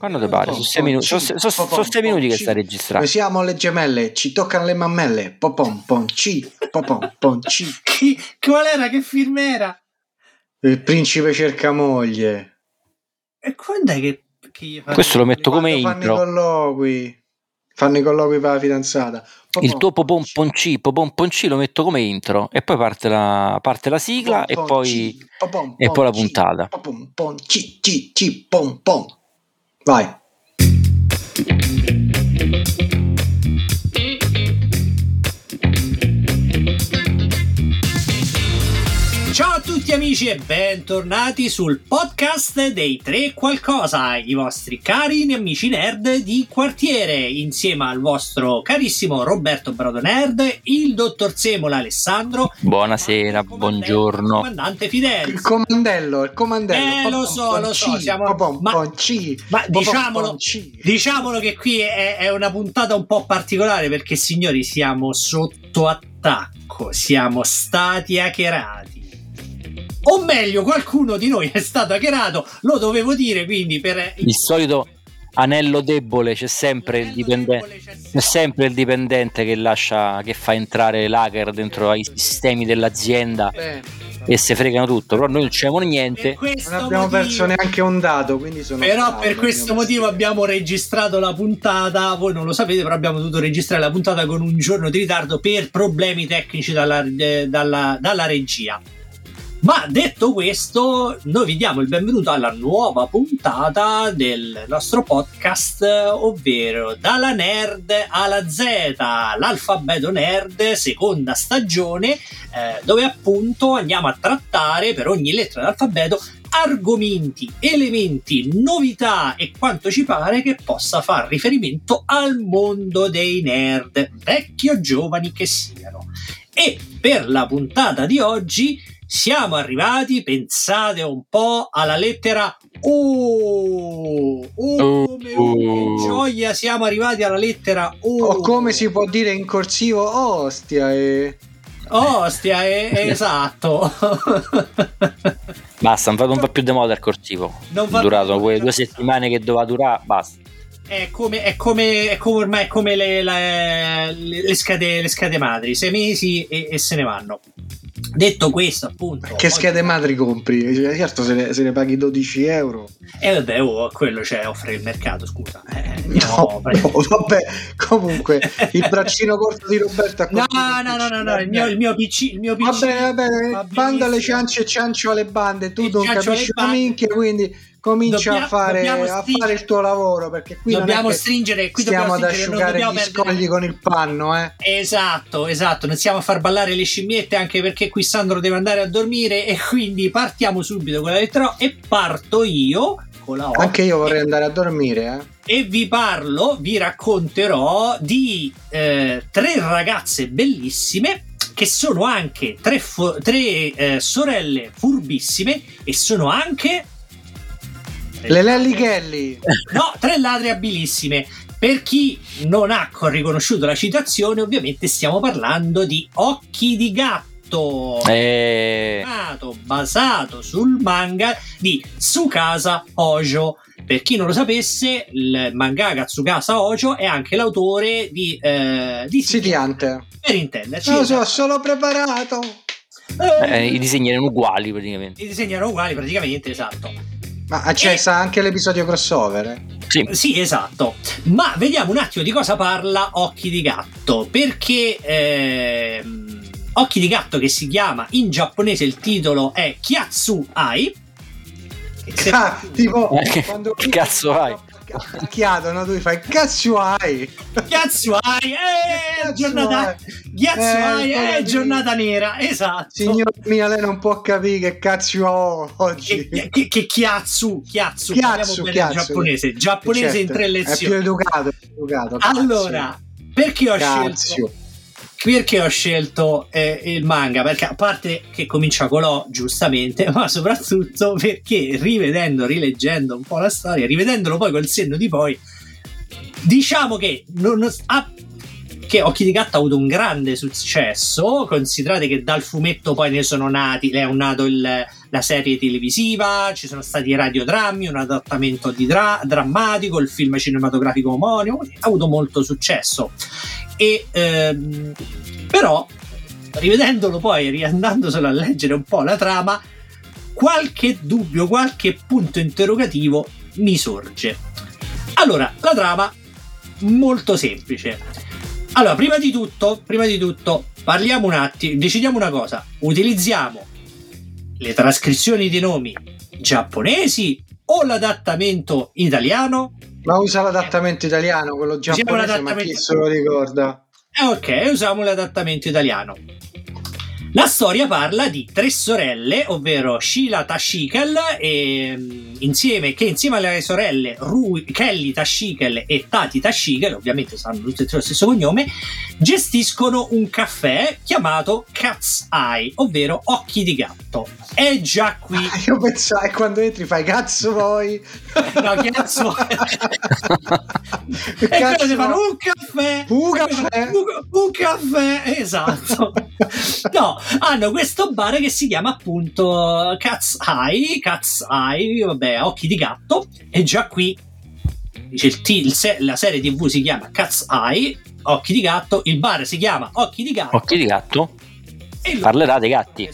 Quando ti pare? Sono sei minuti, sono, sono, sono sei minuti che sta registrando. Noi siamo le gemelle, ci toccano le mammelle. Popom, pom, ci, popom, pom, ci. Chi, qual era? Che film era? Il principe cerca moglie. E quando è che, che Questo lo metto come Quando fanno i intro. colloqui. Fanno i colloqui per la fidanzata. Popom, Il tuo popon ci, ponci, popon ponci lo metto come intro e poi parte la, parte la sigla e pom, poi, popom, e poi la puntata. popom, pom, ci, ci, ci, pom, pom. Vai. Amici e bentornati sul podcast dei tre qualcosa, i vostri cari amici nerd di quartiere, insieme al vostro carissimo Roberto Brodo Nerd, il dottor Semola Alessandro, Buonasera, il comandante- buongiorno. comandante Fidelis. Il comandello, il comandello. Eh, lo so, lo so, ci, siamo- ma- ma diciamolo-. Diciamolo che qui è, è una puntata un po' particolare perché signori siamo sotto attacco, siamo stati hackerati. O meglio, qualcuno di noi è stato hackerato, lo dovevo dire quindi per... Il solito anello debole, c'è sempre il dipendente. C'è sempre il dipendente che lascia, che fa entrare l'hacker dentro ai sistemi dell'azienda e se fregano tutto. Però noi non Per niente. Non abbiamo motivo- perso neanche un dato, quindi sono Però per questo motivo mestiere. abbiamo registrato la puntata, voi non lo sapete, però abbiamo dovuto registrare la puntata con un giorno di ritardo per problemi tecnici dalla, eh, dalla- dalla regia. Ma detto questo, noi vi diamo il benvenuto alla nuova puntata del nostro podcast, ovvero dalla nerd alla Z, l'alfabeto nerd, seconda stagione, eh, dove appunto andiamo a trattare per ogni lettera dell'alfabeto argomenti, elementi, novità e quanto ci pare che possa far riferimento al mondo dei nerd, vecchi o giovani che siano. E per la puntata di oggi siamo arrivati, pensate un po', alla lettera O. Oh, come oh, che gioia, siamo arrivati alla lettera O. O come si può dire in corsivo, ostia, e... Ostia, è, è esatto. Basta, non fa, non fa più di moda il corsivo. Non va durato più- quelle due settimane che doveva durare, basta. È come, è come, è come ormai è come le, le, le scade, le scade madri, sei mesi e, e se ne vanno. Detto questo, appunto. Che oggi- schede madri compri? Cioè, Certo, se ne, se ne paghi 12 euro. Eh, vabbè, oh, quello c'è, offre il mercato, scusa. Eh, No, no, vabbè, comunque il braccino corto di Roberto No, no, no, no, no, il mio, il mio PC, il mio PC. Va bene, va bene, va banda alle ciance e ciancio alle bande, tu E non capisci bande. minchia, quindi comincia Dobbiamo- a, fare, a fare il tuo lavoro, perché qui Dobbiamo stringere, qui stiamo dobbiamo ad asciugare dobbiamo gli perdere- scogli con il panno, eh. Esatto, esatto, non stiamo a far ballare le scimmiette anche perché qui Sandro deve andare a dormire e quindi partiamo subito con la lettera O e parto io con la O Anche io vorrei andare a dormire, eh. e vi parlo, vi racconterò di eh, tre ragazze bellissime che sono anche tre, fu- tre, eh, sorelle furbissime e sono anche Le Lelli Kelly. no, tre ladre abilissime. Per chi non ha co- riconosciuto la citazione, ovviamente stiamo parlando di Occhi di Gatto. Eh, Nato, basato sul manga di Tsukasa Ojo. Per chi non lo sapesse, il mangaka Tsukasa Ojo è anche l'autore di, eh, di City Hunter. per intenderci. Lo so, sono preparato. eh, I disegni erano uguali praticamente. I disegni erano uguali praticamente, esatto. Ma c'è E- anche l'episodio crossover. eh? Sì, Sì, esatto. Ma vediamo un attimo di cosa parla Occhi di Gatto. Perché ehm, Occhi di Gatto, che si chiama in giapponese, il titolo è Kyatsu Ai. Ah, tipo quando che cazzo hai? Picchiato, no? Tu fai cazzo hai? Kyatsu Ai, eh, Cazzo giornata, hai? Eh, eh, giornata nera, esatto. Signor mia, lei non può capire che cazzo ho oggi. Che, che, che Chiazzu, chiazzu. giapponese, giapponese in Certo, tre È più lezioni. educato, è più educato. cazzo. Allora, perché ho scelto Cazzo. Perché ho scelto eh, il manga? Perché a parte che comincia con l'O, giustamente, ma soprattutto perché rivedendo, rileggendo un po' la storia, rivedendolo poi col senno di poi, diciamo che non, non- a- perché Occhi di Gatto ha avuto un grande successo, considerate che dal fumetto poi ne sono nati, è nato il, la serie televisiva, ci sono stati i radiodrammi, un adattamento dra- drammatico, il film cinematografico omonimo, ha avuto molto successo. E, ehm, però, rivedendolo poi, riandandoselo a leggere un po' la trama, qualche dubbio, qualche punto interrogativo mi sorge. Allora, la trama molto semplice. Allora, prima di tutto, prima di tutto, parliamo un attimo, decidiamo una cosa. Utilizziamo le trascrizioni di nomi giapponesi o l'adattamento italiano? Ma usa l'adattamento italiano, quello giapponese, ma chi se lo ricorda? Eh, ok, usiamo l'adattamento italiano. La storia parla di tre sorelle, ovvero Sheila Tashikel, e, mm, insieme, che insieme alle sorelle Ru- Kelly Tashikel e Tati Tashikel, ovviamente sanno tutte e tre lo stesso cognome, gestiscono un caffè chiamato Cat's Eye, ovvero Occhi di Gatto. È già qui. Ah, io pensavo, e quando entri fai cazzo vuoi? no, cazzo. e cazzo si fanno un caffè. Un caffè. Un, un caffè, esatto. no, hanno questo bar che si chiama appunto Cat's Eye, Cat's Eye, vabbè, occhi di gatto, e già qui dice il, t- il se- la serie tv si chiama Cat's Eye, occhi di gatto, il bar si chiama Occhi di gatto. Occhi di gatto? E lui- Parlerà dei gatti.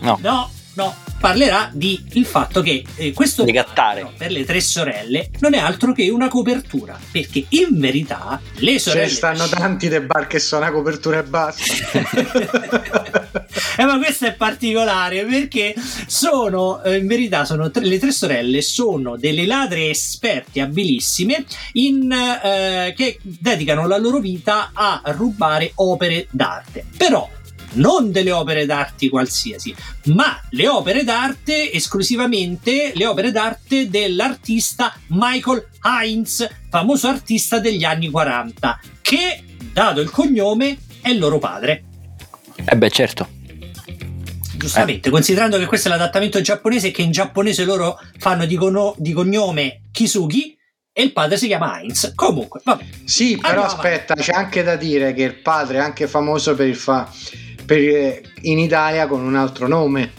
No. No, no, parlerà di il fatto che eh, questo no, per le tre sorelle non è altro che una copertura, perché in verità le Ce sorelle ne stanno tanti dei bar che sono a copertura e basta. eh, ma questo è particolare perché sono eh, in verità sono tre- le tre sorelle sono delle ladre esperte abilissime in, eh, che dedicano la loro vita a rubare opere d'arte però non delle opere d'arte qualsiasi ma le opere d'arte esclusivamente le opere d'arte dell'artista Michael Heinz famoso artista degli anni 40 che dato il cognome è il loro padre Eh beh, certo. Giustamente, considerando che questo è l'adattamento giapponese e che in giapponese loro fanno di, cono- di cognome Kisugi e il padre si chiama Heinz. Comunque, vabbè. Sì, però Andiamo aspetta, c'è anche da dire che il padre è anche famoso per il fa per, eh, in Italia con un altro nome.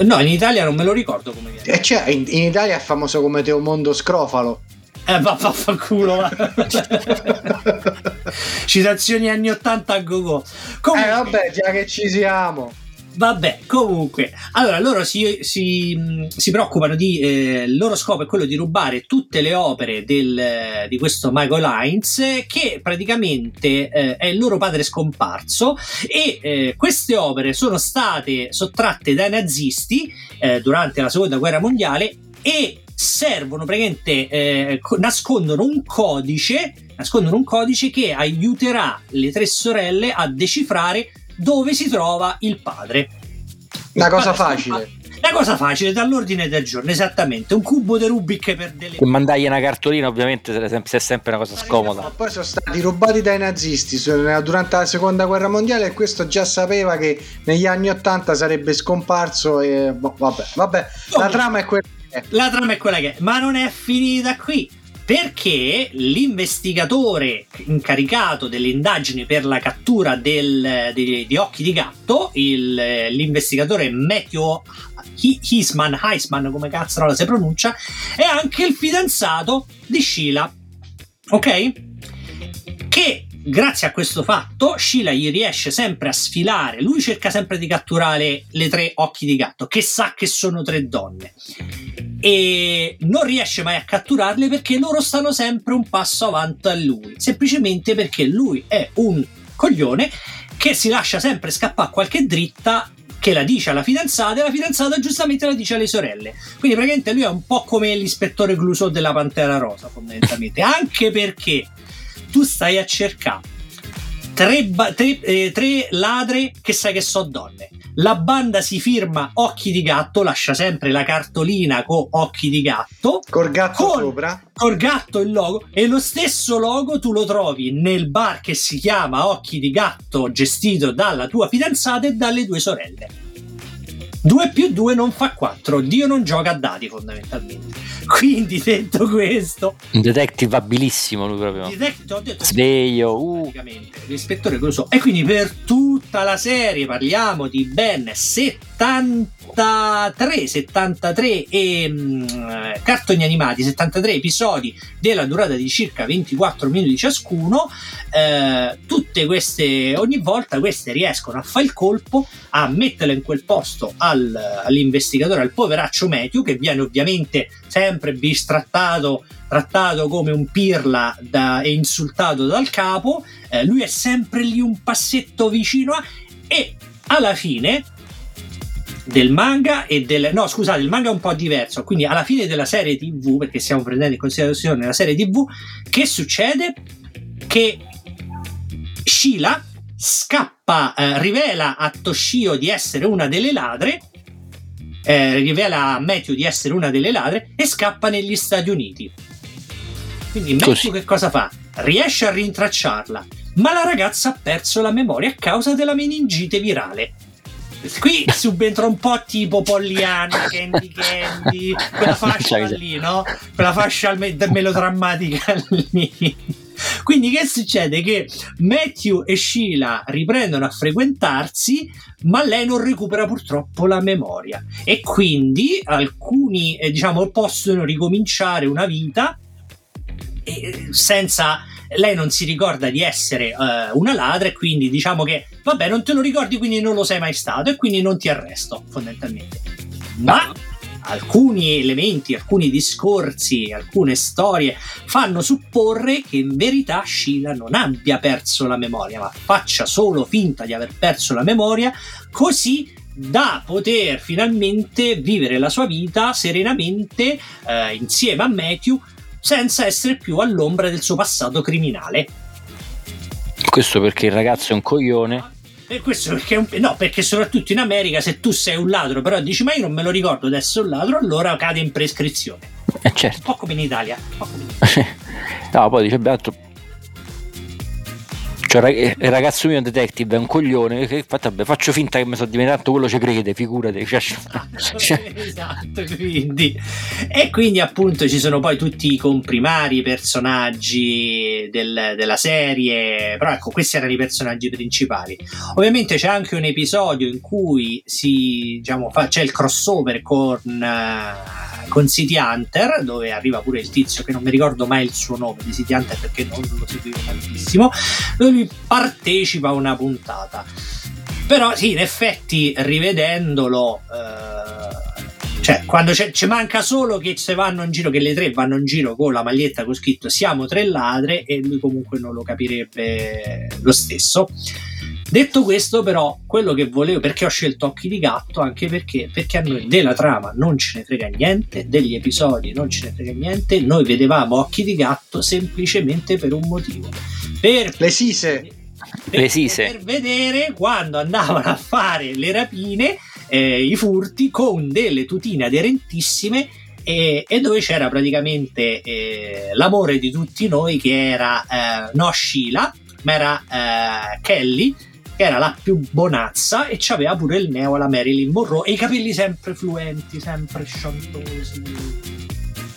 No, in Italia non me lo ricordo come viene. E c'è, in, in Italia è famoso come Teomondo Scrofalo. Eh, va, vaffanculo. va. Citazioni anni 80 a go-go. Comunque, Eh vabbè, già che ci siamo. Vabbè, comunque, allora loro si, si, si preoccupano di. eh, il loro scopo è quello di rubare tutte le opere del, eh, di questo Michael Heinz, che praticamente eh, è il loro padre scomparso. E eh, queste opere sono state sottratte dai nazisti eh, durante la seconda guerra mondiale e servono praticamente eh, co- nascondono un codice nascondono un codice che aiuterà le tre sorelle a decifrare dove si trova il padre. Una cosa padre facile. Una cosa facile, dall'ordine del giorno, esattamente. Un cubo di Rubik per delle... E mandagli una cartolina, ovviamente, se- è sempre una cosa Ma scomoda. poi sono stati rubati dai nazisti durante la seconda guerra mondiale e questo già sapeva che negli anni 80 sarebbe scomparso e boh, vabbè, vabbè, la trama è quella che è. La trama è quella che è, ma non è finita qui. Perché l'investigatore incaricato delle indagini per la cattura del- di, di occhi di gatto, il- l'investigatore Matthew Hisman, Heisman, come cazzo non la si pronuncia, è anche il fidanzato di Sheila. Ok? Che grazie a questo fatto Sheila gli riesce sempre a sfilare. Lui cerca sempre di catturare le tre occhi di gatto, che sa che sono tre donne. E non riesce mai a catturarle perché loro stanno sempre un passo avanti a lui. Semplicemente perché lui è un coglione che si lascia sempre scappare qualche dritta che la dice alla fidanzata e la fidanzata giustamente la dice alle sorelle. Quindi praticamente lui è un po' come l'ispettore Clouseau della Pantera Rosa, fondamentalmente. Anche perché tu stai a cercare tre, ba- tre- eh, tre ladre che sai che sono donne. La banda si firma Occhi di Gatto, lascia sempre la cartolina con Occhi di Gatto, Col gatto Con- sopra. col gatto il logo, e lo stesso logo tu lo trovi nel bar che si chiama Occhi di Gatto, gestito dalla tua fidanzata e dalle due sorelle. 2 più 2 non fa 4, Dio non gioca a dadi fondamentalmente. Quindi, detto questo, un detective abilissimo lui proprio. Detective, detto, Sveglio, uh. l'ispettore Clouseau. E quindi per tutta la serie parliamo di ben 73, 73 e, mh, cartoni animati, 73 episodi della durata di circa 24 minuti ciascuno. Eh, tutte queste, ogni volta queste riescono a fare il colpo, a metterlo in quel posto al, all'investigatore, al poveraccio Matthew, che viene ovviamente sempre bistrattato trattato come un pirla da, e insultato dal capo, eh, lui è sempre lì un passetto vicino a, e alla fine del manga e del no scusate il manga è un po' diverso quindi alla fine della serie tv perché stiamo prendendo in considerazione la serie tv che succede che Sheila scappa eh, rivela a Toshio di essere una delle ladre eh, rivela a Matthew di essere una delle ladre e scappa negli Stati Uniti quindi Matthew che cosa fa? Riesce a rintracciarla, ma la ragazza ha perso la memoria a causa della meningite virale. Qui subentra un po' tipo Pollyanna, Candy Candy, quella fascia lì, no? Quella fascia melodrammatica lì. Quindi che succede? Che Matthew e Sheila riprendono a frequentarsi, ma lei non recupera purtroppo la memoria e quindi alcuni eh, diciamo possono ricominciare una vita senza lei non si ricorda di essere uh, una ladra e quindi diciamo che vabbè non te lo ricordi quindi non lo sei mai stato e quindi non ti arresto fondamentalmente. Ma alcuni elementi alcuni discorsi alcune storie fanno supporre che in verità Sheila non abbia perso la memoria ma faccia solo finta di aver perso la memoria così da poter finalmente vivere la sua vita serenamente eh, insieme a Matthew senza essere più all'ombra del suo passato criminale. Questo perché il ragazzo è un coglione. E questo perché, un... no, perché soprattutto in America se tu sei un ladro però dici ma io non me lo ricordo adesso un ladro, allora cade in prescrizione. Eh certo. Un po' come in Italia. Come in Italia. no, poi dice Beato, cioè, il ragazzo mio detective è un coglione che vabbè, faccio finta che mi sono diventato quello ci crede figurati cioè, cioè. esatto quindi e quindi appunto ci sono poi tutti i comprimari personaggi del, della serie però ecco questi erano i personaggi principali ovviamente c'è anche un episodio in cui si diciamo fa, c'è il crossover con uh, con City Hunter, dove arriva pure il tizio che non mi ricordo mai il suo nome di City Hunter perché non lo seguivo tantissimo, dove lui partecipa a una puntata. Però sì, in effetti rivedendolo... Eh, cioè, quando ci manca solo che se vanno in giro, che le tre vanno in giro con la maglietta con scritto siamo tre ladre e lui comunque non lo capirebbe lo stesso. Detto questo, però, quello che volevo, perché ho scelto Occhi di Gatto, anche perché, perché a noi della trama non ce ne frega niente, degli episodi non ce ne frega niente, noi vedevamo Occhi di Gatto semplicemente per un motivo. Per, le sise. Per, le sise. per vedere quando andavano a fare le rapine, eh, i furti, con delle tutine aderentissime e, e, dove c'era praticamente eh, l'amore di tutti noi che era eh, no Sheila ma era eh, Kelly che era la più bonazza e c'aveva pure il neo alla Marilyn Monroe e i capelli sempre fluenti, sempre sciantosi.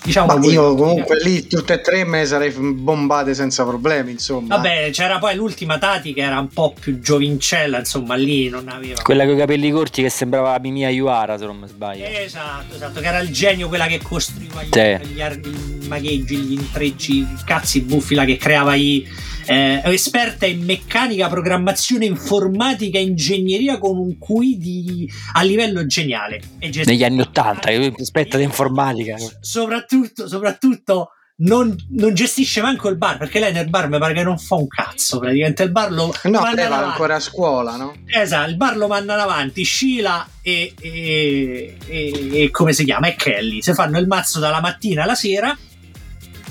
Diciamo Ma io comunque lì tutte e tre me sarei bombate senza problemi, insomma. Vabbè, c'era poi l'ultima Tati che era un po' più giovincella, insomma, lì non aveva. Quella con i capelli corti che sembrava la Mimia Iuara, se non mi sbaglio. Esatto, esatto, che era il genio quella che costruiva gli, gli, gli magheggi, gli intrecci, i cazzi buffi là che creava i eh, esperta in meccanica, programmazione informatica, ingegneria con un QI di, a livello geniale. Negli anni Ottanta, esperta di informatica. Soprattutto, soprattutto non, non, gestisce manco il bar perché lei nel bar mi pare che non fa un cazzo praticamente il bar lo no lei va ancora a scuola no? esatto il bar lo mandano avanti Sheila e, e, e, e come si chiama e Kelly si fanno il mazzo dalla mattina alla sera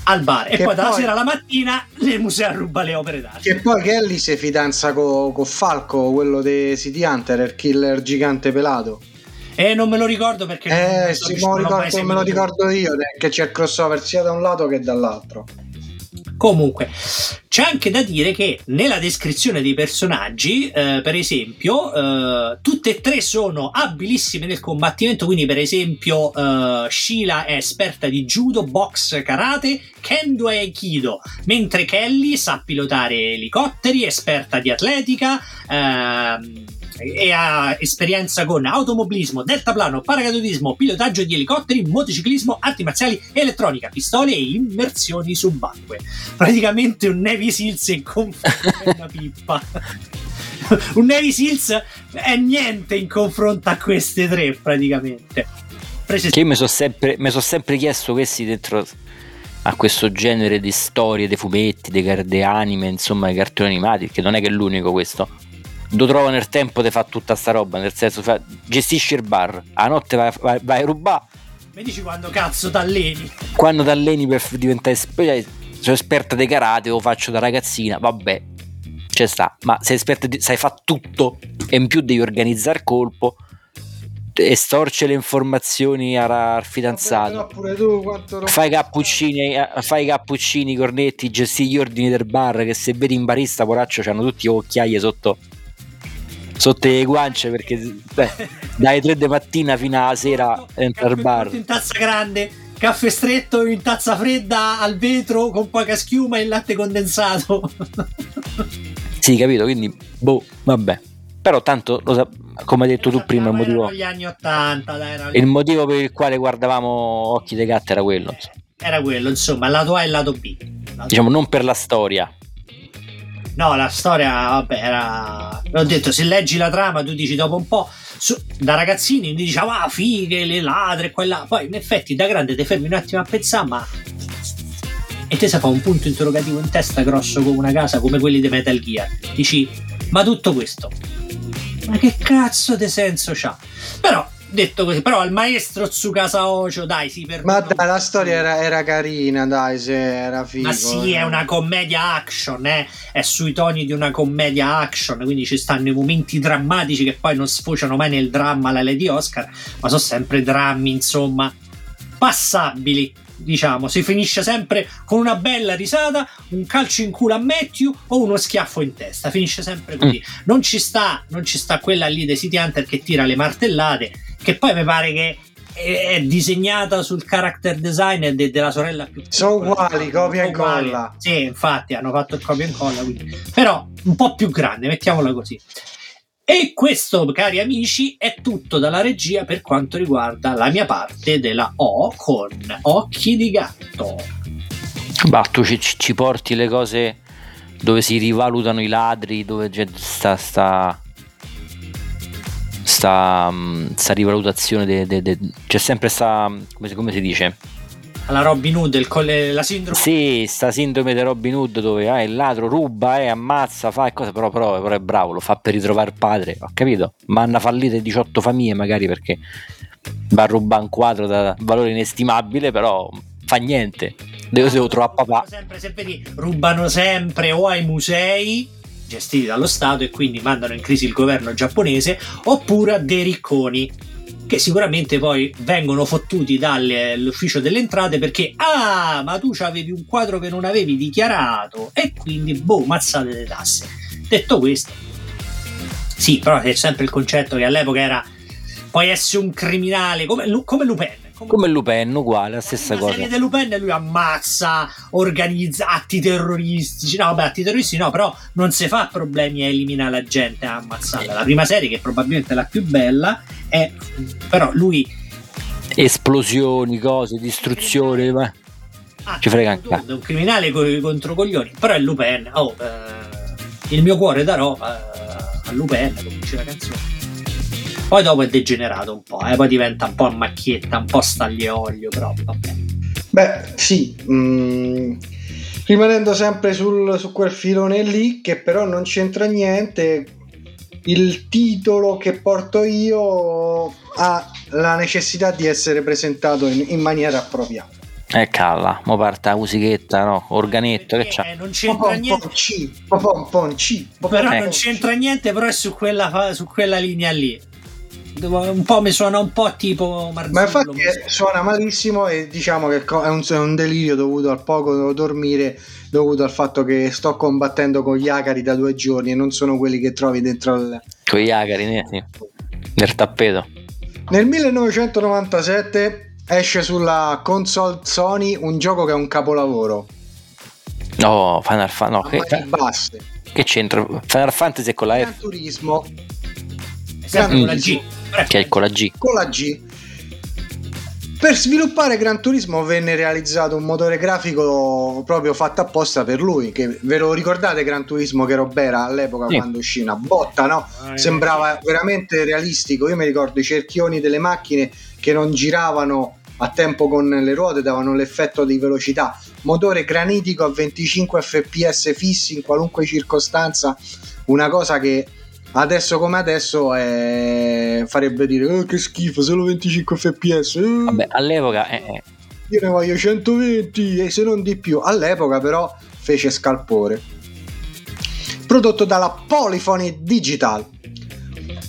al bar e poi, poi dalla sera alla mattina le musee ruba le opere d'arte. Che poi Kelly si fidanza con co Falco, quello di City Hunter, il killer gigante pelato. Eh, non me lo ricordo perché. Eh, sì, me lo ricordo, me lo ricordo io, che c'è il crossover sia da un lato che dall'altro. Comunque, c'è anche da dire che nella descrizione dei personaggi, eh, per esempio, eh, tutte e tre sono abilissime nel combattimento. Quindi, per esempio, eh, Sheila è esperta di judo, box, karate, Kendo è aikido, mentre Kelly sa pilotare elicotteri, è esperta di atletica. Ehm, e ha esperienza con automobilismo, deltaplano, paracadutismo, pilotaggio di elicotteri, motociclismo, arti marziali, elettronica, pistole e immersioni subacquee. Praticamente un Navy Seals a una pippa. un Navy Seals è niente in confronto a queste tre, praticamente. Prese... Che io mi sono sempre, son sempre chiesto questi dentro a questo genere di storie, dei fumetti, dei, anime, insomma, dei cartoni animati, che non è che è l'unico questo lo trovo nel tempo di fare tutta sta roba, nel senso fa, gestisci il bar, a notte vai, vai, vai a rubare. Mi dici quando cazzo t'alleni? Quando t'alleni per diventare esperto, sono esperta di karate, lo faccio da ragazzina, vabbè, ci sta, ma sei esperto di, sai fare tutto e in più devi organizzare il colpo estorce le informazioni al fidanzato fai cappuccini eh, fai cappuccini cornetti gesti gli ordini del bar che se vedi in barista poraccio hanno tutti occhiaie sotto sotto le guance perché beh, dalle 3 di mattina fino alla sera entra al bar in tazza grande caffè stretto in tazza fredda al vetro con poca schiuma e il latte condensato. Sì capito quindi boh vabbè. Però tanto sa- come hai detto tu prima il motivo, gli anni 80, dai, il motivo per il quale guardavamo Occhi dei Gatto era quello insomma. era quello insomma lato A e lato B. Lato diciamo non per la storia No, la storia, vabbè, era. L'ho detto, se leggi la trama, tu dici dopo un po'. Su, da ragazzini ti dicevo, ah, fighe, le ladre, quella. Poi in effetti da grande ti fermi un attimo a pensare, ma. E te si fa un punto interrogativo in testa grosso come una casa, come quelli di Metal Gear. Dici, ma tutto questo. Ma che cazzo di senso c'ha? Però detto così, però al maestro Tsukasa Ocho, dai, sì, per Ma dai, la storia era, era, carina, dai, se era figo. Ma sì, eh. è una commedia action, eh? è sui toni di una commedia action, quindi ci stanno i momenti drammatici che poi non sfociano mai nel dramma la Lady Oscar, ma sono sempre drammi, insomma, passabili diciamo, si finisce sempre con una bella risata, un calcio in culo a Matthew o uno schiaffo in testa, finisce sempre così. Mm. Non ci sta, non ci sta quella lì dei City Hunter che tira le martellate, che poi mi pare che è disegnata sul character design de- della sorella più piccola. Sono uguali, copia e incolla. Sì, infatti hanno fatto il copia e incolla, quindi. però un po' più grande, mettiamola così. E questo, cari amici, è tutto dalla regia per quanto riguarda la mia parte della O con Occhi di Gatto. Bah, tu ci, ci porti le cose dove si rivalutano i ladri, dove c'è sta, sta, sta, sta rivalutazione, de, de, de, c'è sempre sta, come, come si dice? alla Robin Hood, il colle, la sindrome. Sì, sta sindrome di Robin Hood dove ah, il ladro ruba, eh, ammazza, fa cose, però, però, però è bravo, lo fa per ritrovare il padre, ho capito? Ma hanno fallito 18 famiglie magari perché va a rubare un quadro da valore inestimabile, però fa niente. Devo, devo trovare papà. Sempre, se vedi, rubano sempre o ai musei gestiti dallo Stato e quindi mandano in crisi il governo giapponese oppure dei ricconi che sicuramente poi vengono fottuti dall'ufficio delle entrate perché ah ma tu avevi un quadro che non avevi dichiarato e quindi boh mazzate le tasse. Detto questo sì però c'è sempre il concetto che all'epoca era puoi essere un criminale come, come Lupin come, Lupin, uguale, la stessa cosa. serie di Lupin lui ammazza, organizza atti terroristici. No, vabbè, atti terroristici no, però non si fa problemi a eliminare la gente a ammazzarla. La prima serie, che è probabilmente la più bella, è però lui. Esplosioni, cose, distruzioni, ma. Ah, ci frega anche. È un criminale contro coglioni, però è Lupin. Oh, eh, il mio cuore darò eh, a Lupin, come dice la canzone. Poi dopo è degenerato un po', eh? poi diventa un po' a macchietta, un po' staglio però vabbè. Beh, sì. Mm, rimanendo sempre sul, su quel filone lì, che però non c'entra niente, il titolo che porto io ha la necessità di essere presentato in, in maniera appropriata. Eh calla, mo parte la musichetta, no? Organetto, che c'ha? Eh, non c'entra un niente. Po C, un po' C, però non c'entra niente, però è su quella, su quella linea lì un po' mi suona un po' tipo Marzullo. Ma infatti suona malissimo e diciamo che è un, è un, delirio dovuto al poco dormire, dovuto al fatto che sto combattendo con gli acari da due giorni e non sono quelli che trovi dentro il... Con gli acari, sì. nel tappeto. Nel 1997 esce sulla console Sony un gioco che è un capolavoro. No, Final Fantasy. No, che, basse. che c'entra? Final Fantasy è con la Gran F. Turismo. Gran con la G. Che è con la G. Con la G. Per sviluppare Gran Turismo venne realizzato un motore grafico proprio fatto apposta per lui. Che ve lo ricordate Gran Turismo che roba era all'epoca sì. quando uscì una botta, no? Ah, Sembrava veramente realistico. Io mi ricordo i cerchioni delle macchine che non giravano a tempo con le ruote, davano l'effetto di velocità. Motore granitico a 25 fps fissi in qualunque circostanza, una cosa che adesso come adesso è... farebbe dire oh, che schifo, solo 25 fps. Eh. Vabbè, all'epoca... Eh, Io ne voglio 120 e se non di più. All'epoca però fece scalpore. Prodotto dalla Polyphony Digital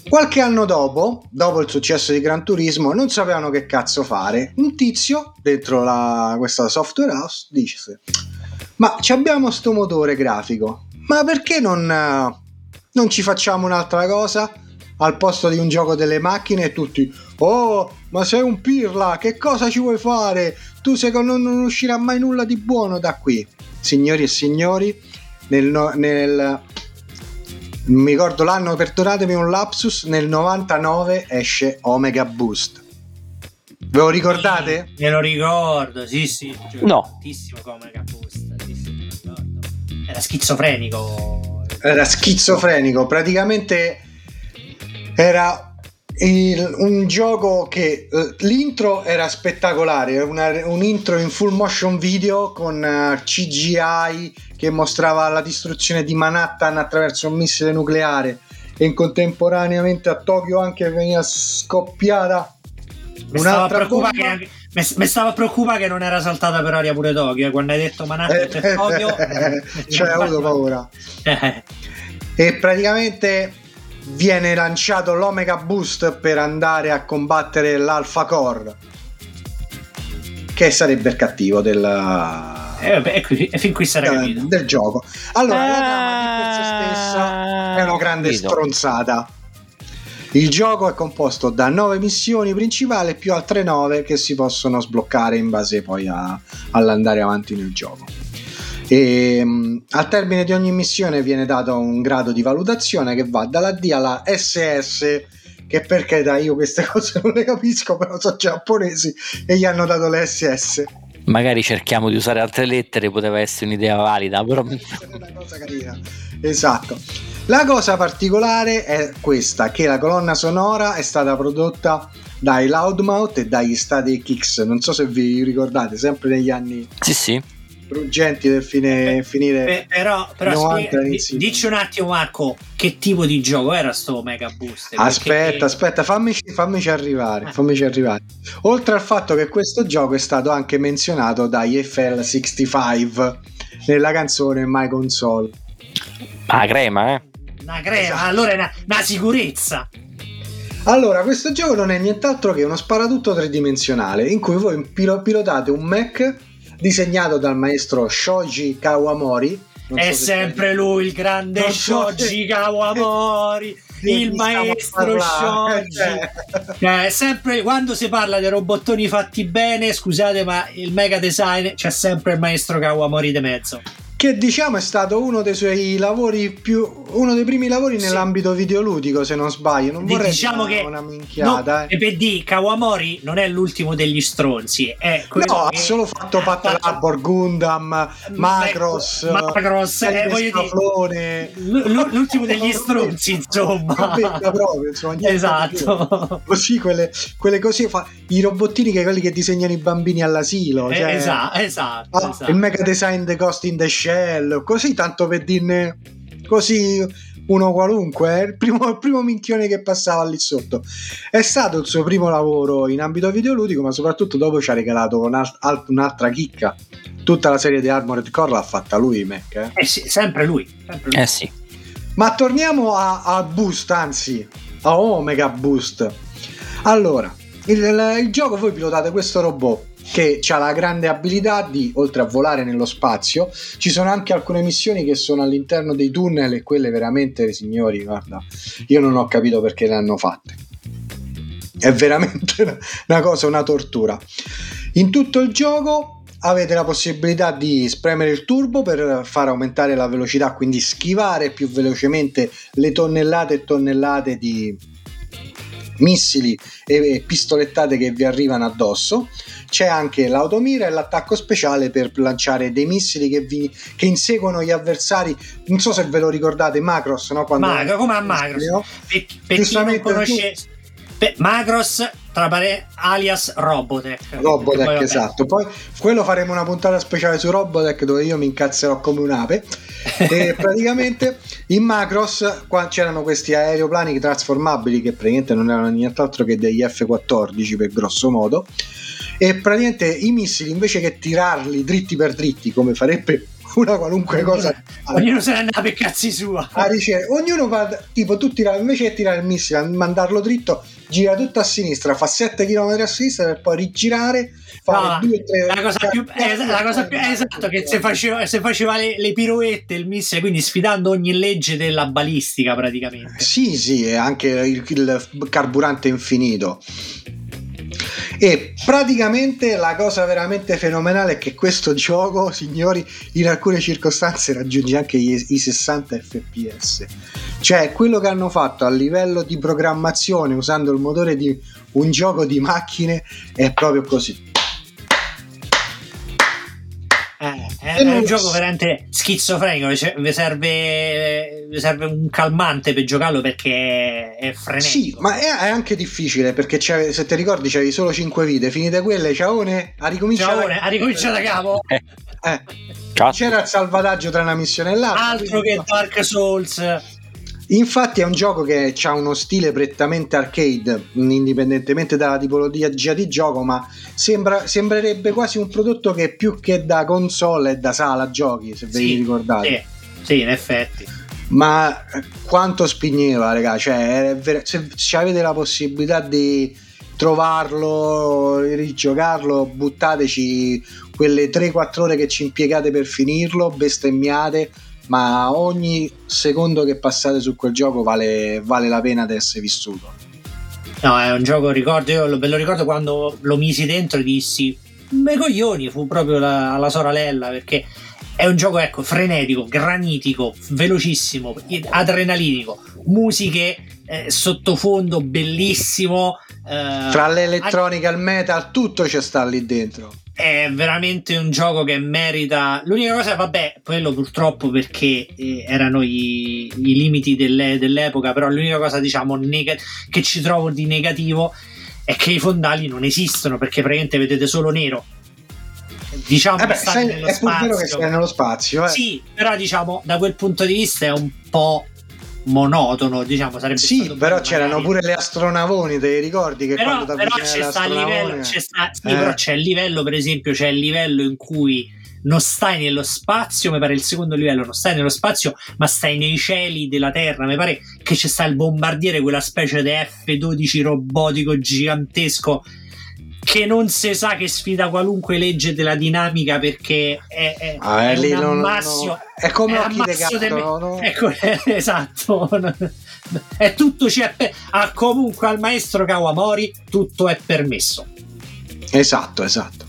Qualche anno dopo, dopo il successo di Gran Turismo, non sapevano che cazzo fare. Un tizio dentro la, questa software house dice: Ma abbiamo sto motore grafico, ma perché non, non ci facciamo un'altra cosa? Al posto di un gioco delle macchine e tutti, oh, ma sei un pirla, che cosa ci vuoi fare? Tu secondo me non uscirà mai nulla di buono da qui. Signori e signori, nel, nel mi ricordo l'anno, perdonatemi un lapsus, nel 99 esce Omega Boost. Ve lo ricordate? Me lo ricordo, sì, sì. No. Con Omega Boost, sì, sì, Era schizofrenico. Era schizofrenico, praticamente era il, un gioco che uh, l'intro era spettacolare, una, un intro in full motion video con uh, eh, CGI che mostrava la distruzione di Manhattan attraverso un missile nucleare e contemporaneamente a Tokyo anche veniva scoppiata mi un'altra bomba. Mi, stava a preoccupare che non era saltata per aria pure Tokyo eh, quando hai detto Manhattan e eh, Tokyo cioè ho avuto paura e praticamente viene lanciato l'Omega Boost per andare a combattere l'Alpha Core che sarebbe il cattivo della eh, vabbè, e, qui, e fin qui sarà capito. Del gioco. Allora, ah, la trama di per sé stessa è una grande capito. stronzata. Il gioco è composto da 9 missioni principali più altre 9 che si possono sbloccare in base poi a, all'andare avanti nel gioco. E, um, al termine di ogni missione viene dato un grado di valutazione che va dalla D alla SS che per carità io queste cose non le capisco però sono giapponesi e gli hanno dato le SS magari cerchiamo di usare altre lettere, poteva essere un'idea valida, però... una cosa carina. Esatto. La cosa particolare è questa, che la colonna sonora è stata prodotta dai Loudmouth e dagli Static X, non so se vi ricordate, sempre negli anni... Sì, sì. ruggenti del fine, finire Beh, però, però 90, spiega, dici un attimo Marco che tipo di gioco era sto Mega Boost? Aspetta perché... aspetta fammici, fammici arrivare eh. fammici arrivare. Oltre al fatto che questo gioco è stato anche menzionato dagli FL65 nella canzone My Console. Ah crema eh una crema esatto. allora è una, una sicurezza allora, questo gioco non è nient'altro che uno sparatutto tridimensionale in cui voi pilotate un mech disegnato dal maestro Shoji Kawamori. Non è so sempre lui il grande non Shoji so Kawamori. il maestro Shoji eh, è sempre quando si parla dei robottoni fatti bene scusate ma il mega design c'è sempre il maestro Kawamori di mezzo che diciamo è stato uno dei suoi lavori più uno dei primi lavori sì. nell'ambito videoludico se non sbaglio. Non vorrei diciamo che una minchiata no, eh. per di Kawamori non è l'ultimo degli stronzi è no ha solo fatto Pat Labor Gundam Macross Macross eh, dire, l'ultimo degli stronzi insomma. Proprio insomma esatto. così quelle, quelle così fa, i robottini che quelli che disegnano i bambini all'asilo eh, cioè, esatto, esatto, ah, esatto. il mega design The Ghost in the Shell, così tanto per dirne così uno qualunque, eh, il primo, il primo minchione che passava lì sotto. È stato il suo primo lavoro in ambito videoludico, ma soprattutto dopo ci ha regalato un'altra chicca. Tutta la serie di Armored Core l'ha fatta lui, Mac. Eh, eh sì, sempre lui. Sempre lui. Eh sì. Ma torniamo a, a Boost, anzi, a Omega Boost. Allora, il, il gioco voi pilotate questo robot che ha la grande abilità di, oltre a volare nello spazio, ci sono anche alcune missioni che sono all'interno dei tunnel e quelle veramente, signori, guarda, io non ho capito perché le hanno fatte. È veramente una cosa, una tortura. In tutto il gioco avete la possibilità di spremere il turbo per far aumentare la velocità, quindi schivare più velocemente le tonnellate e tonnellate di missili e pistolettate che vi arrivano addosso. C'è anche l'automira e l'attacco speciale per lanciare dei missili che, vi, che inseguono gli avversari. Non so se ve lo ricordate, Macross, no? Quando Macro, come a Macross? No? Per, per chi non conosce... Tu Beh, Macros tra pare alias Robotech. Robotech, poi, esatto. Poi quello faremo una puntata speciale su Robotech dove io mi incazzerò come un'ape. e praticamente in Macros qua c'erano questi aeroplani trasformabili che praticamente non erano nient'altro che degli F-14 per grosso modo. E praticamente i missili invece che tirarli dritti per dritti come farebbe una qualunque cosa. Ognuno se ne andava per cazzi sua. A ricevere. Ognuno va, tipo, tu tira, invece di tirare il missile, mandarlo dritto, gira tutto a sinistra, fa 7 km a sinistra per poi rigirare. No, due, tre, la cosa più, es- la cosa più esatto che se faceva, se faceva le, le, pirouette il missile, quindi sfidando ogni legge della balistica praticamente. Sì, sì, e anche il, il carburante infinito. E praticamente la cosa veramente fenomenale è che questo gioco, signori, in alcune circostanze raggiunge anche i, i 60 fps. Cioè, quello che hanno fatto a livello di programmazione usando il motore di un gioco di macchine è proprio così. È, è un gioco veramente schizofrenico. Vi serve, serve, un calmante per giocarlo perché è frenetico. Sì, ma è, è anche difficile perché se ti ricordi c'avevi solo 5 vite. Finite quelle, ciaone, a ricominciare. Ciaone, a ricominciare da capo. Eh. eh. C'era il salvataggio tra una missione e l'altra. Altro che Dark Souls. Infatti è un gioco che ha uno stile prettamente arcade, indipendentemente dalla tipologia di gioco, ma sembra, sembrerebbe quasi un prodotto che più che da console è da sala giochi, se sì, vi ricordate. Sì, sì, in effetti. Ma quanto spigneva, raga, cioè, ver- se, se avete la possibilità di trovarlo, rigiocarlo, buttateci quelle 3-4 ore che ci impiegate per finirlo, bestemmiate ma ogni secondo che passate su quel gioco vale, vale la pena di essere vissuto. No, è un gioco, ricordo, io lo, ve lo ricordo quando lo misi dentro e dissi, me coglioni, fu proprio la, la soralella, perché è un gioco, ecco, frenetico, granitico, velocissimo, adrenalinico, musiche, eh, sottofondo bellissimo. Eh, Fra l'elettronica e il metal, tutto c'è sta lì dentro è veramente un gioco che merita. L'unica cosa, vabbè, quello purtroppo perché eh, erano i, i limiti delle, dell'epoca, però l'unica cosa, diciamo, neg- che ci trovo di negativo è che i fondali non esistono perché praticamente vedete solo nero. Diciamo eh beh, sei, nello è spazio. che sei nello spazio. Eh. Sì, però diciamo da quel punto di vista è un po' monotono, diciamo, sarebbe Sì, però c'erano pure le astronavoni, te li ricordi che però, quando però c'è sta il livello, c'è sta, sì, eh. però c'è il livello, per esempio, c'è il livello in cui non stai nello spazio, mi pare il secondo livello, non stai nello spazio, ma stai nei cieli della Terra. Mi pare che c'è sta il bombardiere, quella specie di F-12 robotico gigantesco che non si sa che sfida qualunque legge della dinamica perché è, è, ah, è, è un ammassio no, è come occhi di gatto de no? ecco, esatto è tutto c'è ah, comunque al maestro Kawamori tutto è permesso esatto esatto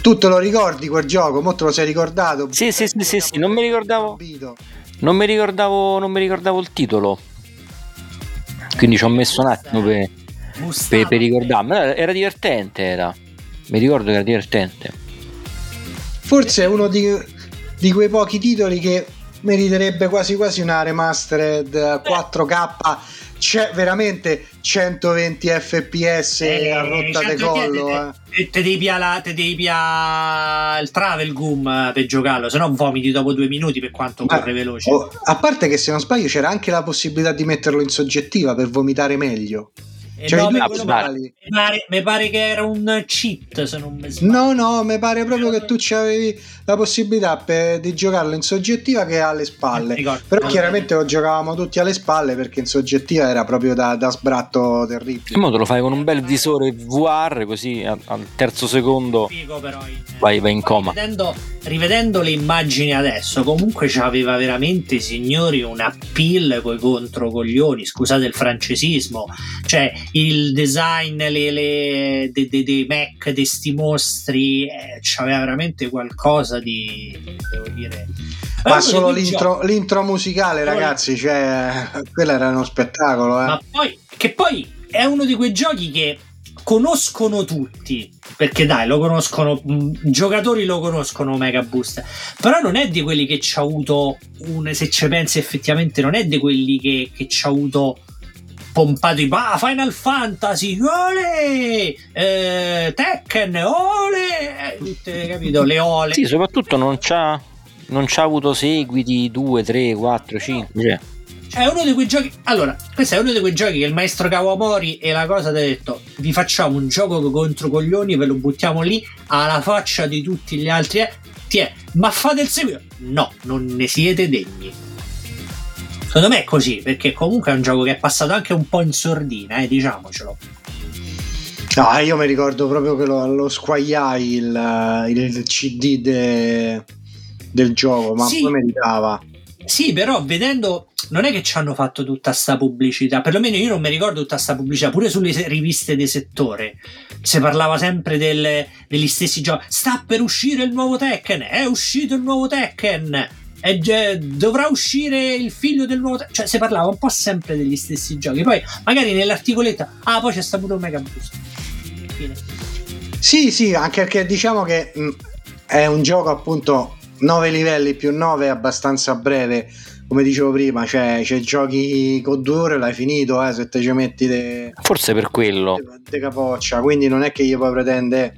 tu te lo ricordi quel gioco? Mo te lo sei ricordato? Sì, sì, sì, sì, sì, non mi ricordavo. Non mi ricordavo, non mi ricordavo il titolo. Quindi ci ho messo un attimo per per, per ricordarmi. Era divertente, era. Mi ricordo che era divertente. Forse è uno di, di quei pochi titoli che meriterebbe quasi quasi una remastered 4K c'è veramente 120 fps eh, a rotta de collo eh. te, devi piare te devi il travel gum per giocarlo se no vomiti dopo due minuti per quanto Ma, corre veloce oh, a parte che se non sbaglio c'era anche la possibilità di metterlo in soggettiva per vomitare meglio Eh, Cioè, no, mi, principali. mi pare, mi pare che era un cheat se non mi sbaglio. No, no, mi pare proprio che tu avevi la possibilità per- di giocarlo in soggettiva che alle spalle. Ricordo. Però chiaramente lo giocavamo tutti alle spalle perché in soggettiva era proprio da, da sbratto E terribile. mo te lo fai con un bel visore VR, così a- al terzo secondo però, in- vai, vai in coma. Rivedendo, rivedendo le immagini adesso, comunque c'aveva veramente, signori, un appeal coi controcoglioni. Scusate il francesismo, cioè il design le, le- de- de- dei Mac, di sti mostri, eh, c'aveva veramente qualcosa di. devo dire. Ma solo l'intro, l'intro musicale, Poi- ragazzi, cioè, quello era uno spettacolo. Eh. Poi, che poi è uno di quei giochi che conoscono tutti. Perché dai, lo conoscono, mh, i giocatori lo conoscono Mega Boost. Però non è di quelli che ci ha avuto un, se ci pensi effettivamente, non è di quelli che, che ci ha avuto pompato i ah, Final Fantasy, ole! Eh, Tekken, ole! Eh, Tutte, capito? Le ole. Sì, soprattutto non c'ha, non c'ha avuto seguiti 2, 3, 4, 5. Cioè, Cioè, è uno di quei giochi. Allora, questo è uno di quei giochi che il maestro Kawamori e la cosa ti ha detto: vi facciamo un gioco contro coglioni, ve lo buttiamo lì alla faccia di tutti gli altri. Eh, ti è, ma fate il seguito? No, non ne siete degni. Secondo me è così, perché comunque è un gioco che è passato anche un po' in sordina, eh, diciamocelo. No, io mi ricordo proprio che lo, lo squagliai il, il CD de- del gioco, ma Sì. poi meritava. Sì, però vedendo, non è che ci hanno fatto tutta sta pubblicità, perlomeno io non mi ricordo tutta sta pubblicità, pure sulle riviste di settore si parlava sempre del- degli stessi giochi. Sta per uscire il nuovo Tekken, è uscito il nuovo Tekken, è già- dovrà uscire il figlio del nuovo Tekken. Cioè si parlava un po' sempre degli stessi giochi, poi magari nell'articoletta, ah poi c'è sta pure un Mega Boost. Fine. Sì, sì, anche perché diciamo che mh, è un gioco appunto 9 livelli più 9 abbastanza breve, come dicevo prima, cioè, cioè giochi con due ore l'hai finito, eh, se te ci metti de, forse per quello. de, de capoccia, quindi non è che io poi pretende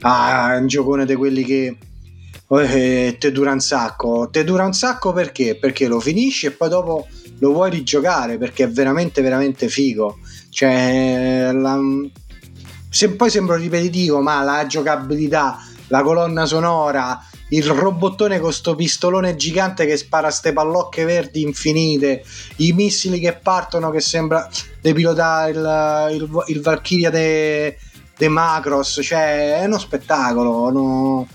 ah, un giocone di quelli che eh, te dura un sacco, te dura un sacco perché? Perché lo finisci e poi dopo lo vuoi rigiocare perché è veramente veramente figo, cioè la- se poi sembro ripetitivo, ma la giocabilità, la colonna sonora, il robottone con sto pistolone gigante che spara ste pallocche verdi infinite, i missili che partono che sembra di pilotare il, il, il Valkyria de, de Macross, cioè è uno spettacolo. no?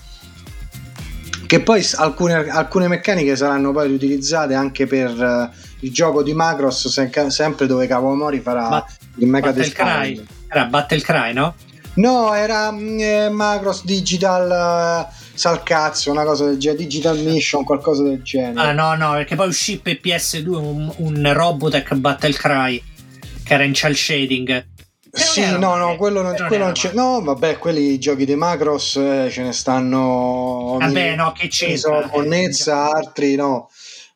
Che poi alcune, alcune meccaniche saranno poi riutilizzate anche per eh, il gioco di Macross, se- sempre dove Kawamori farà Ma- il Mega Battle. Cry, era Battle Cry, no? No, era mm, eh, Macross Digital eh, Salcazzo, una cosa del genere, Digital Mission, qualcosa del genere. Ah, no, no, perché poi uscì per PS2 un, un Robotech Battle Cry che era in cel shading. Sì, no, no, quello non, quello non c'è. No, vabbè, quelli giochi di Macross eh, ce ne stanno. Vabbè, no, che c'entra? sono Monnezza, altri no.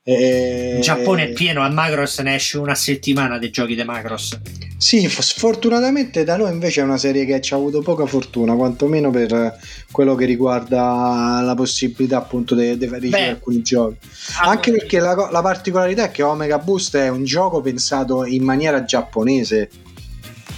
Eh, Il Giappone è pieno, a Macross ne esce una settimana dei giochi di Macross. Sì, sfortunatamente da noi invece è una serie che ci ha avuto poca fortuna, quantomeno per eh, quello che riguarda la possibilità appunto di Beh. alcuni giochi. Anche perché la, la particolarità è che Omega Boost è un gioco pensato in maniera giapponese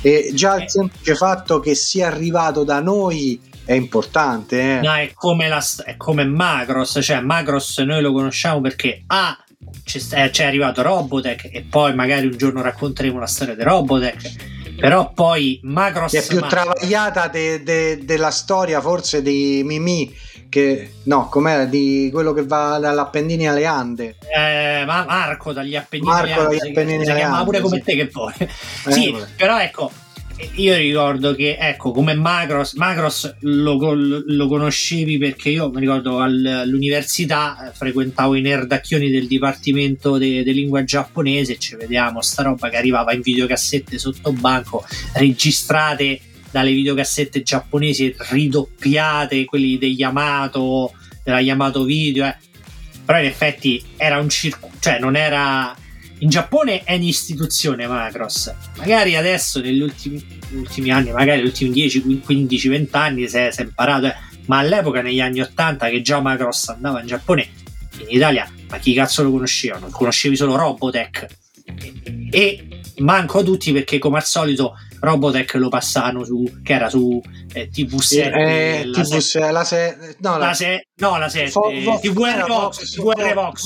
e già il semplice fatto che sia arrivato da noi è importante. Eh. No, è come, la, è come Macross, cioè Macross noi lo conosciamo perché A c'è, st- eh, c'è arrivato Robotech e poi magari un giorno racconteremo la storia di Robotech, però poi Macross... È più ma- travagliata de- de- della storia forse di Mimi che no, com'era di quello che va dall'Appennini alle Ande. Eh, ma Marco dagli Appennini Marco alle Ande, dagli si- Appennini alle Ande, pure come sì. te che vuoi. Eh, sì, vabbè. però ecco, io ricordo che ecco come Macross, Macross lo, lo conoscevi perché io mi ricordo al- all'università eh, frequentavo i nerdacchioni del dipartimento di lingua giapponese e ci vediamo sta roba che arrivava in videocassette sotto banco registrate dalle videocassette giapponesi ridoppiate quelli degli Yamato della Yamato Video eh. però in effetti era un circuito cioè non era in Giappone è un'istituzione Macross. Magari adesso negli ultimi, ultimi anni magari negli ultimi 10 15 20 anni si è, si è imparato eh. ma all'epoca negli anni 80 che già Macross andava in Giappone in Italia ma chi cazzo lo conoscevano conoscevi solo Robotech. E, e manco tutti perché come al solito Robotech lo passavano su che era su eh, TV7 Eh, la TV se- la se- no, la la- se- no la 7 Fo- Vo- TVR Vox Vox, TVR Vox,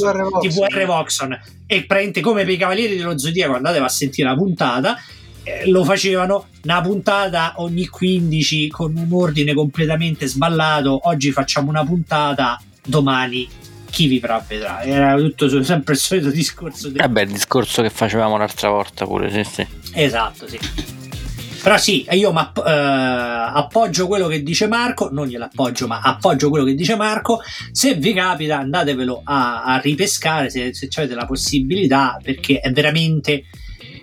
Voxon. TVR e praticamente come per i Cavalieri dello Zodiaco andatevi a sentire la puntata eh, lo facevano una puntata ogni 15 con un ordine completamente sballato. Oggi facciamo una puntata domani chi vivrà vedrà era tutto sempre il solito discorso del- Vabbè, il discorso che facevamo l'altra volta pure, sì, sì. Esatto, sì. Però sì, io ma, eh, appoggio quello che dice Marco, non glielo appoggio, ma appoggio quello che dice Marco. Se vi capita, andatevelo a, a ripescare se, se avete la possibilità, perché è veramente.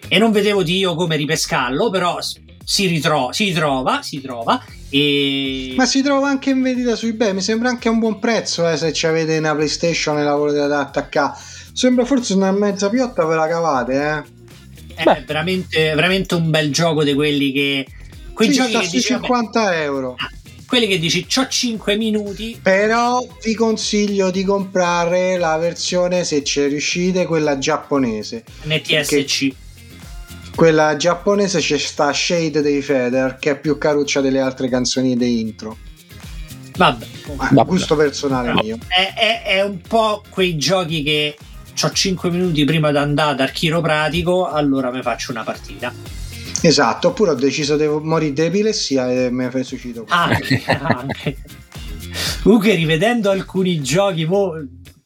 E non vedevo di io come ripescarlo, però si, ritro- si trova, si trova. E Ma si trova anche in vendita su eBay, mi sembra anche un buon prezzo eh, se avete una PlayStation e la volete da attaccare. Sembra forse una mezza piotta ve la cavate, eh. È veramente, veramente un bel gioco di quelli che. Quei Sì, giochi sta che sui dici, vabbè, 50 euro. quelli che dici, c'ho 5 minuti, Però vi consiglio di comprare la versione, se ci riuscite, quella giapponese. NTSC. Quella giapponese c'è sta Shade dei Feather, che è più caruccia delle altre canzoni di intro. Vabbè, Ma Vabbè. gusto personale No, mio. è, è- è un po' quei giochi che ho 5 minuti prima di andare dal chiropratico, allora mi faccio una partita. Esatto, oppure ho deciso di morire di epilessia e me ne resuscito. Anche, anche. Comunque, rivedendo alcuni giochi, mo,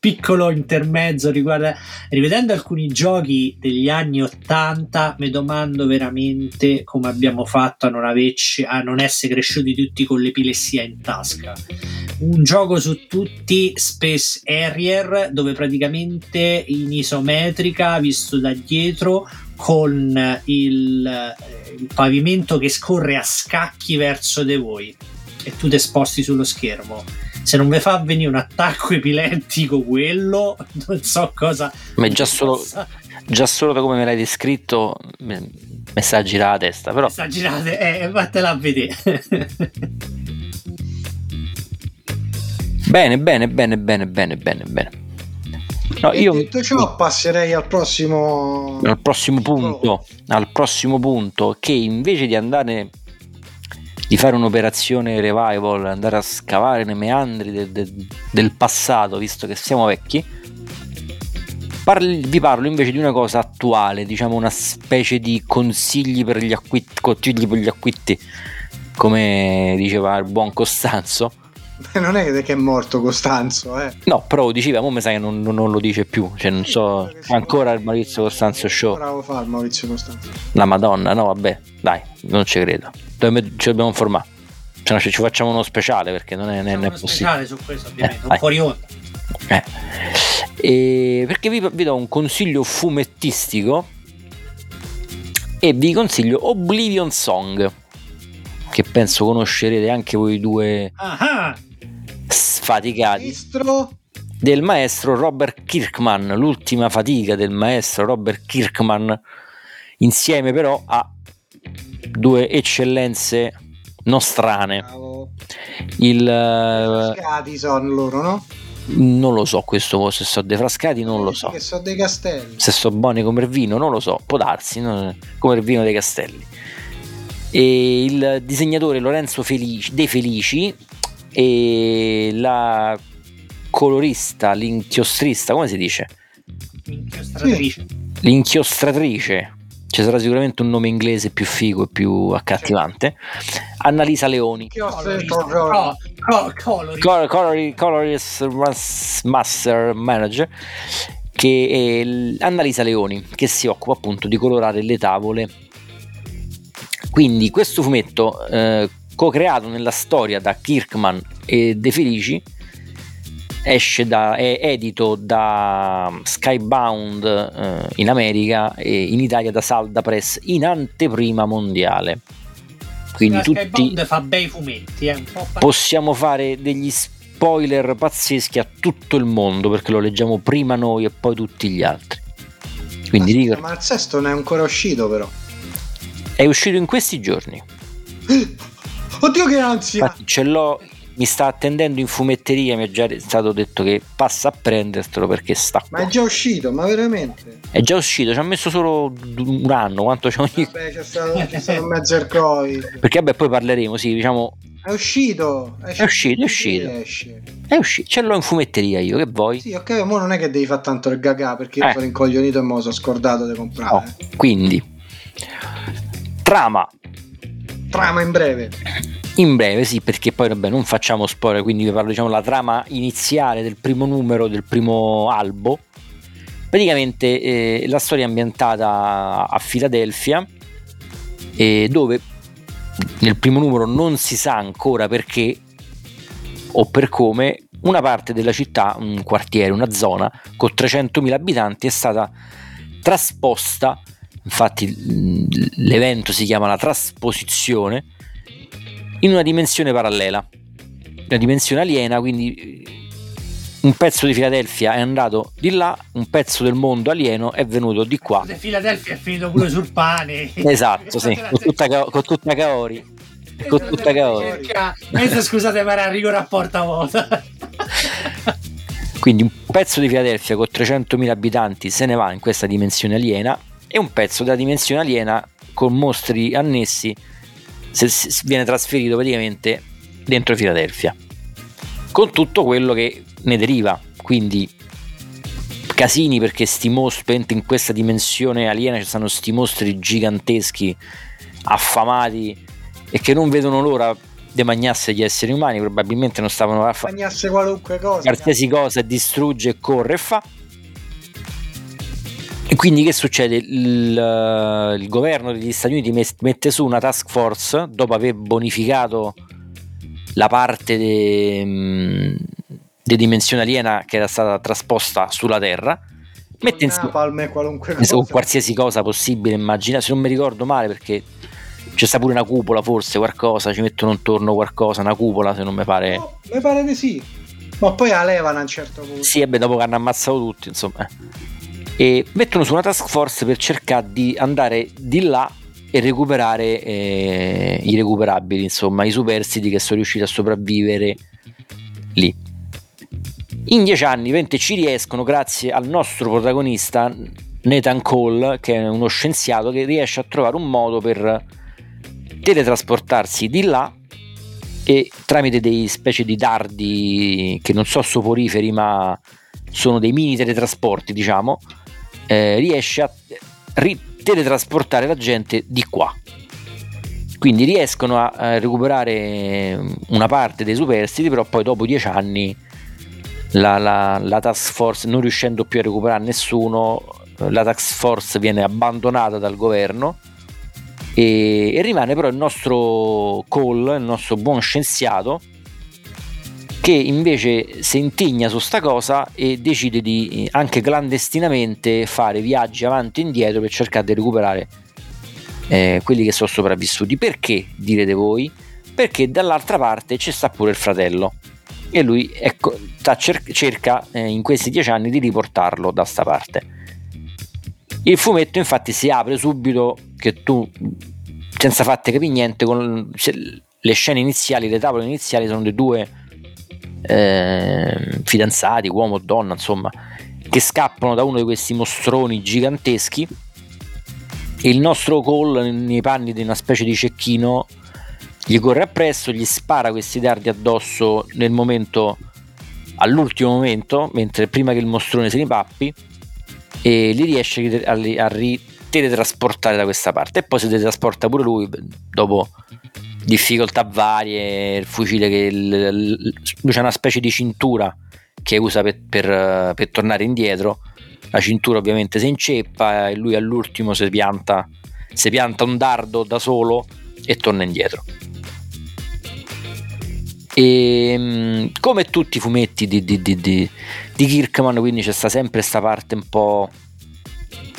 piccolo intermezzo riguarda, rivedendo alcuni giochi degli anni 80, mi domando veramente come abbiamo fatto a non, averci, a non essere cresciuti tutti con l'epilessia in tasca. Un gioco su tutti, Space Harrier, dove praticamente in isometrica, visto da dietro, con il, eh, il pavimento che scorre a scacchi verso di voi e tu ti sposti sullo schermo. Se non vi fa venire un attacco epilettico quello, non so cosa... Ma già solo, possa- già solo da come me l'hai descritto, mi mi girare la testa. Però Sta girate, eh, vattela a vedere. bene, bene, bene, bene, bene, bene, bene. No, io detto ciò, passerei al prossimo. al prossimo punto, al prossimo punto, che invece di andare di fare un'operazione revival, andare a scavare nei meandri de- de- del passato, visto che siamo vecchi, parli- vi parlo invece di una cosa attuale, diciamo una specie di consigli per gli acquisti, consigli per gli acquisti, come diceva il buon Costanzo. Non è che è morto Costanzo, eh. No, però lo diceva, ma mi sa che non, non- non lo dice più, cioè non so, ancora il Maurizio Costanzo Show. Bravo fa il Maurizio Costanzo. La Madonna, no, vabbè, dai, non ci credo. Dobbiamo- ci dobbiamo informare. Se no ci ci facciamo uno speciale perché non è, non è uno possibile. speciale su questo, ovviamente, Eh, un vai. fuori onda. Eh. E perché vi, vi do un consiglio fumettistico e vi consiglio Oblivion Song, che penso conoscerete anche voi due Ah, sfaticati, Maestro, del maestro Robert Kirkman, l'ultima fatica del maestro Robert Kirkman, insieme però a due eccellenze nostrane. bravo. Il, eh, Frascati sono loro, no? non lo so questo, se sono defrascati non lo so. Che sono dei castelli. Se sono buoni come il vino, non lo so, può darsi, no? come il vino dei castelli. E il disegnatore Lorenzo Felici, De Felici e la colorista, l'inchiostrista, come si dice? inchiostratrice. L'inchiostratrice, ci sarà sicuramente un nome inglese più figo e più accattivante. Annalisa Leoni. Colorist mas- Master Manager che è l- Annalisa Leoni che si occupa appunto di colorare le tavole quindi questo fumetto eh, co-creato nella storia da Kirkman e De Felici esce da, è edito da Skybound eh, in America e in Italia da Salda Press in anteprima mondiale quindi La tutti Skybound fa bei fumetti, eh, possiamo fare degli spoiler pazzeschi a tutto il mondo perché lo leggiamo prima noi e poi tutti gli altri. Quindi Aspetta, dico, ma il sesto non è ancora uscito, però. è uscito in questi giorni. Oddio, che ansia! Infatti ce l'ho mi sta attendendo in fumetteria, mi è già stato detto che passa a prendertelo perché sta Ma è già uscito, ma veramente? È già uscito, ci ha messo solo un anno, quanto c'è ogni... Vabbè, c'è stato, c'è stato mezzo il Covid. Perché vabbè poi parleremo, sì, diciamo, È uscito. È uscito, è uscito. È uscito, ce l'ho in fumetteria io, che vuoi? Sì, ok, ma non è che devi fare tanto il gaga perché io Eh. sono incoglionito e me lo sono scordato di comprare. No, quindi, trama, Trama in breve. in breve sì, perché poi vabbè non facciamo spoiler, quindi vi parlo diciamo la trama iniziale del primo numero, del primo albo. Praticamente eh, la storia è ambientata a Filadelfia, eh, dove nel primo numero non si sa ancora perché o per come una parte della città, un quartiere, una zona con 300.000 abitanti è stata trasposta, infatti l'evento si chiama la trasposizione, in una dimensione parallela, una dimensione aliena, quindi eh, un pezzo di Filadelfia è andato di là, un pezzo del mondo alieno è venuto di qua. Filadelfia è finito pure sul pane. Esatto, sì, con tutta, con tutta Kaori. Con tutta Kaori. Cerca- Mentre scusate, ma era rigore a porta vuota. Quindi un pezzo di Filadelfia con 300.000 abitanti se ne va in questa dimensione aliena e un pezzo della dimensione aliena con mostri annessi se- se- viene trasferito praticamente dentro Filadelfia. Con tutto quello che ne deriva, quindi casini perché sti mostri in questa dimensione aliena ci stanno sti mostri giganteschi affamati e che non vedono l'ora di mangiarsi gli esseri umani probabilmente non stavano a fare Bagnasse qualunque cosa. qualsiasi cosa distrugge e corre e fa. E quindi che succede? Il, il governo degli Stati Uniti mette su una task force dopo aver bonificato la parte di dimensione aliena che era stata trasposta sulla Terra. Mette insieme Napalm e qualunque cosa. qualsiasi cosa possibile, immagina, se non mi ricordo male perché c'è sta pure una cupola forse, qualcosa, ci mettono intorno qualcosa, una cupola se non mi pare... No, mi pare di sì. Ma poi la levano a un certo punto. Sì, ebbe dopo che hanno ammazzato tutti, insomma. E mettono su una task force per cercare di andare di là e recuperare eh, i recuperabili, insomma, i superstiti che sono riusciti a sopravvivere lì. In dieci anni, ovviamente, ci riescono grazie al nostro protagonista Nathan Cole, che è uno scienziato che riesce a trovare un modo per teletrasportarsi di là e tramite dei specie di dardi che non so soporiferi ma sono dei mini teletrasporti diciamo eh, riesce a teletrasportare la gente di qua. Quindi riescono a, recuperare una parte dei superstiti però poi dopo dieci anni la, la- la task force non riuscendo più a recuperare nessuno la task force viene abbandonata dal governo e rimane però il nostro Cole, il nostro buon scienziato, che invece si intigna su sta cosa e decide di anche clandestinamente fare viaggi avanti e indietro per cercare di recuperare eh, quelli che sono sopravvissuti. Perché direte voi? Perché dall'altra parte ci sta pure il fratello e lui ecco, cer- cerca eh, in questi dieci anni di riportarlo da sta parte. Il fumetto infatti si apre subito che tu senza fatte capire niente con le scene iniziali, le tavole iniziali sono dei due eh, fidanzati, uomo o donna, insomma, che scappano da uno di questi mostroni giganteschi. E il nostro Cole nei panni di una specie di cecchino gli corre appresso, gli spara questi dardi addosso nel momento all'ultimo momento, mentre prima che il mostrone se ne pappi e li riesce a, a ri- teletrasportare da questa parte. E poi si teletrasporta pure lui dopo difficoltà varie il fucile che il- lui c'ha una specie di cintura che usa per, per- per tornare indietro. La cintura ovviamente si inceppa e lui all'ultimo si pianta si pianta un dardo da solo e torna indietro. E mm, come tutti i fumetti di, di, di, di, di Kirkman quindi c'è sta sempre questa parte un po'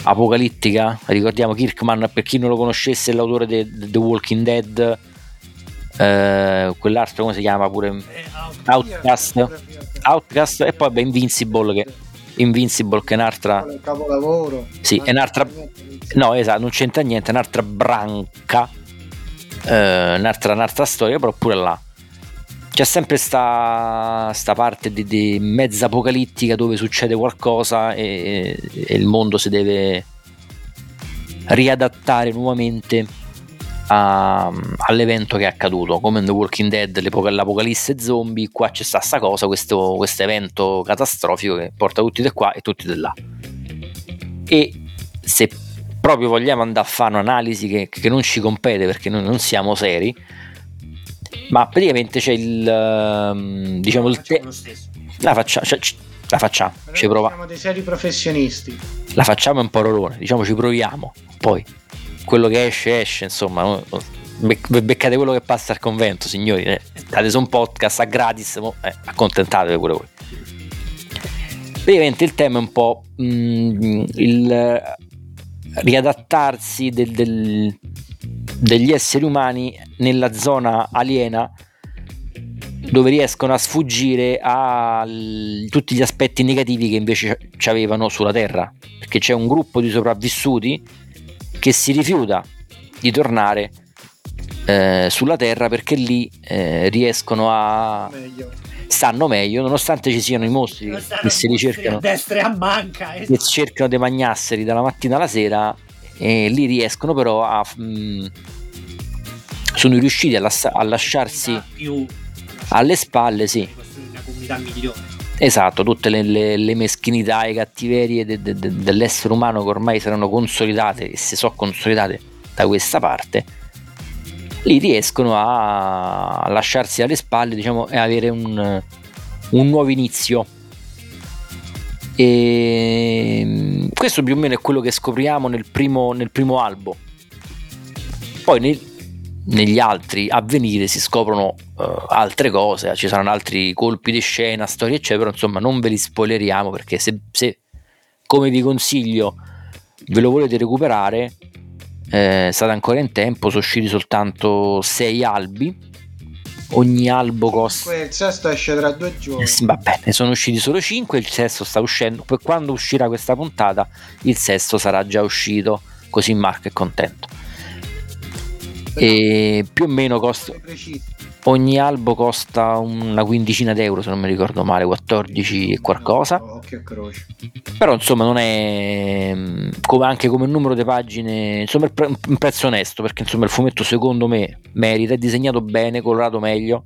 apocalittica. Ricordiamo Kirkman per chi non lo conoscesse è l'autore di The Walking Dead eh, quell'altro come si chiama pure? Eh, Outcast Outcast e poi beh, Invincible che, Invincible che è un'altra Un capolavoro. Sì, è un'altra- no esatto non c'entra niente è un'altra branca eh, un'altra, un'altra storia però pure là. C'è sempre sta, sta parte di, di mezza apocalittica dove succede qualcosa e, e, il mondo si deve riadattare nuovamente a, all'evento che è accaduto. Come in The Walking Dead l'apocalisse zombie qua c'è sta sta cosa questo, questo evento catastrofico che porta tutti di qua e tutti di là. E se proprio vogliamo andare a fare un'analisi che, che non ci compete perché noi non siamo seri ma praticamente c'è il uh, diciamo il te- la, faccia- cioè, la facciamo ci prova- siamo dei seri professionisti. La facciamo un po' rolone diciamo ci proviamo poi quello che esce esce insomma beccate quello che passa al convento signori eh, date su un podcast a gratis mo, eh, accontentatevi pure voi. Praticamente il tema è un po' mh, mm, il riadattarsi del, del degli esseri umani nella zona aliena dove riescono a sfuggire a tutti gli aspetti negativi che invece ci avevano sulla Terra, perché c'è un gruppo di sopravvissuti che si rifiuta di tornare eh, sulla Terra perché lì eh, riescono a meglio. stanno meglio nonostante ci siano i mostri che si ricercano a destra e a manca esatto. che cercano dei magnasseri dalla mattina alla sera e lì riescono però a mh, mm, sono riusciti a, las- a lasciarsi più, alle spalle sì una comunità migliore Esatto, tutte le, le, le meschinità e cattiverie de, de, de, dell'essere umano che ormai saranno consolidate e si sono consolidate da questa parte, lì riescono a lasciarsi alle spalle diciamo, e avere un, un nuovo inizio e ehm, questo più o meno è quello che scopriamo nel primo, nel primo albo. Poi nel, negli altri avvenire si scoprono uh, altre cose, ci saranno altri colpi di scena, storie eccetera, insomma non ve li spoileriamo perché se, se come vi consiglio ve lo volete recuperare eh, state ancora in tempo, sono usciti soltanto 6 albi ogni albo costa. Il sesto esce tra due giorni. Eh va bene, sono usciti solo 5, il sesto sta uscendo. Poi quando uscirà questa puntata, il sesto sarà già uscito, così Marco è contento. E più o meno costa. Ogni albo costa una quindicina d'euro, se non mi ricordo male, 14 e qualcosa. No, Però insomma non è come, anche come numero di pagine, insomma un prezzo onesto, perché insomma il fumetto secondo me merita, è disegnato bene, colorato meglio.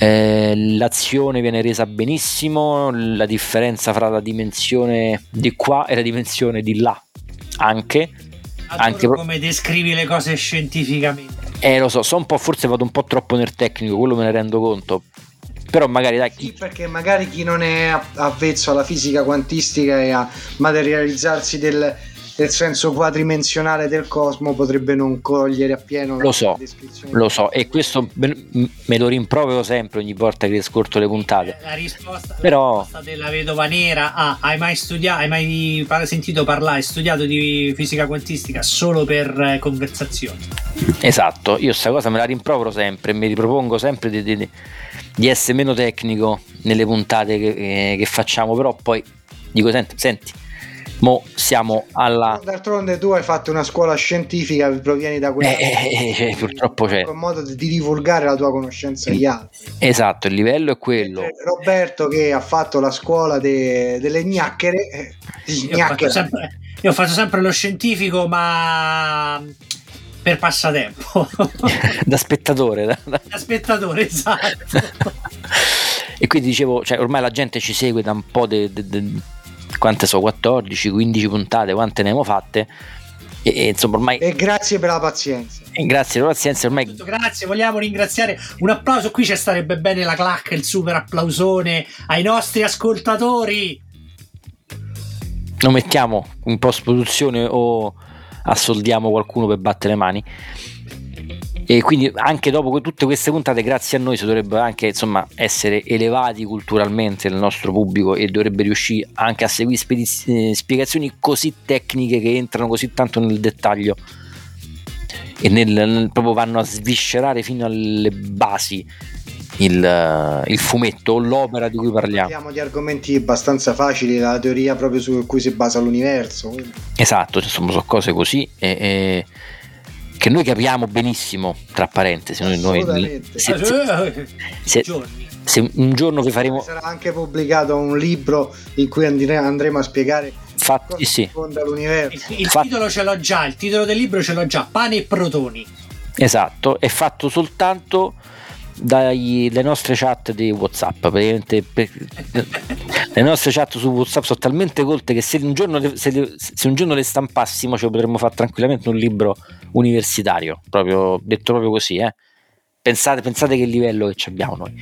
Eh, l'azione viene resa benissimo, la differenza fra la dimensione di qua e la dimensione di là anche. Anche come descrivi le cose scientificamente. Eh, lo so, so un po', forse vado un po' troppo nel tecnico, quello me ne rendo conto. Però magari dai. Sì, perché magari chi non è avvezzo alla fisica quantistica e a materializzarsi del, del senso quadrimensionale del cosmo potrebbe non cogliere appieno lo so, lo so e questo me lo rimprovero sempre ogni volta che riscorto le puntate. La risposta, Però... la risposta della vedova nera ah, hai mai studiato hai mai sentito parlare hai studiato di fisica quantistica solo per eh, conversazioni? Esatto io questa cosa me la rimprovero sempre mi ripropongo sempre di, di, di essere meno tecnico nelle puntate che, eh, che facciamo però poi dico senti, senti Mo siamo alla. D'altronde tu hai fatto una scuola scientifica, provieni da quella. Eh, eh, eh, purtroppo c'è. Un modo di divulgare la tua conoscenza agli altri. Esatto, il livello è quello. Roberto che ha fatto la scuola de... delle gnacchiere. Eh, io, ho sempre... io ho fatto sempre lo scientifico, ma per passatempo. da spettatore. Da, da spettatore, esatto. e quindi dicevo, cioè, ormai la gente ci segue da un po' di. Quante so 14 15 puntate quante ne abbiamo fatte. E, e insomma ormai e grazie per la pazienza. E grazie per la pazienza ormai grazie vogliamo ringraziare. Un applauso qui ci starebbe bene la clac il super applausone ai nostri ascoltatori. Lo mettiamo in post produzione o assoldiamo qualcuno per battere le mani e quindi anche dopo tutte queste puntate grazie a noi si dovrebbe anche insomma essere elevati culturalmente il nostro pubblico e dovrebbe riuscire anche a seguire spediz- eh, spiegazioni così tecniche che entrano così tanto nel dettaglio e nel, nel, proprio vanno a sviscerare fino alle basi il, il, fumetto o l'opera di cui parliamo. Parliamo di argomenti abbastanza facili, la teoria proprio su cui si basa l'universo. Esatto, insomma, sono cose così. E, e che che noi capiamo benissimo, tra parentesi, noi, noi se, se- se- un giorno vi faremo Sarà anche pubblicato un libro in cui andre- andremo a spiegare fatti sì, l'universo. Il, il Fa- titolo ce l'ho già, il titolo del libro ce l'ho già, Pane e Protoni. esatto, è fatto soltanto dai, dalle nostre chat di Whatsapp, praticamente per- le nostre chat su Whatsapp sono talmente colte che se un giorno se se un giorno le stampassimo ci potremmo fare tranquillamente un libro universitario, proprio detto proprio così, eh. Pensate, pensate che livello che ci abbiamo noi.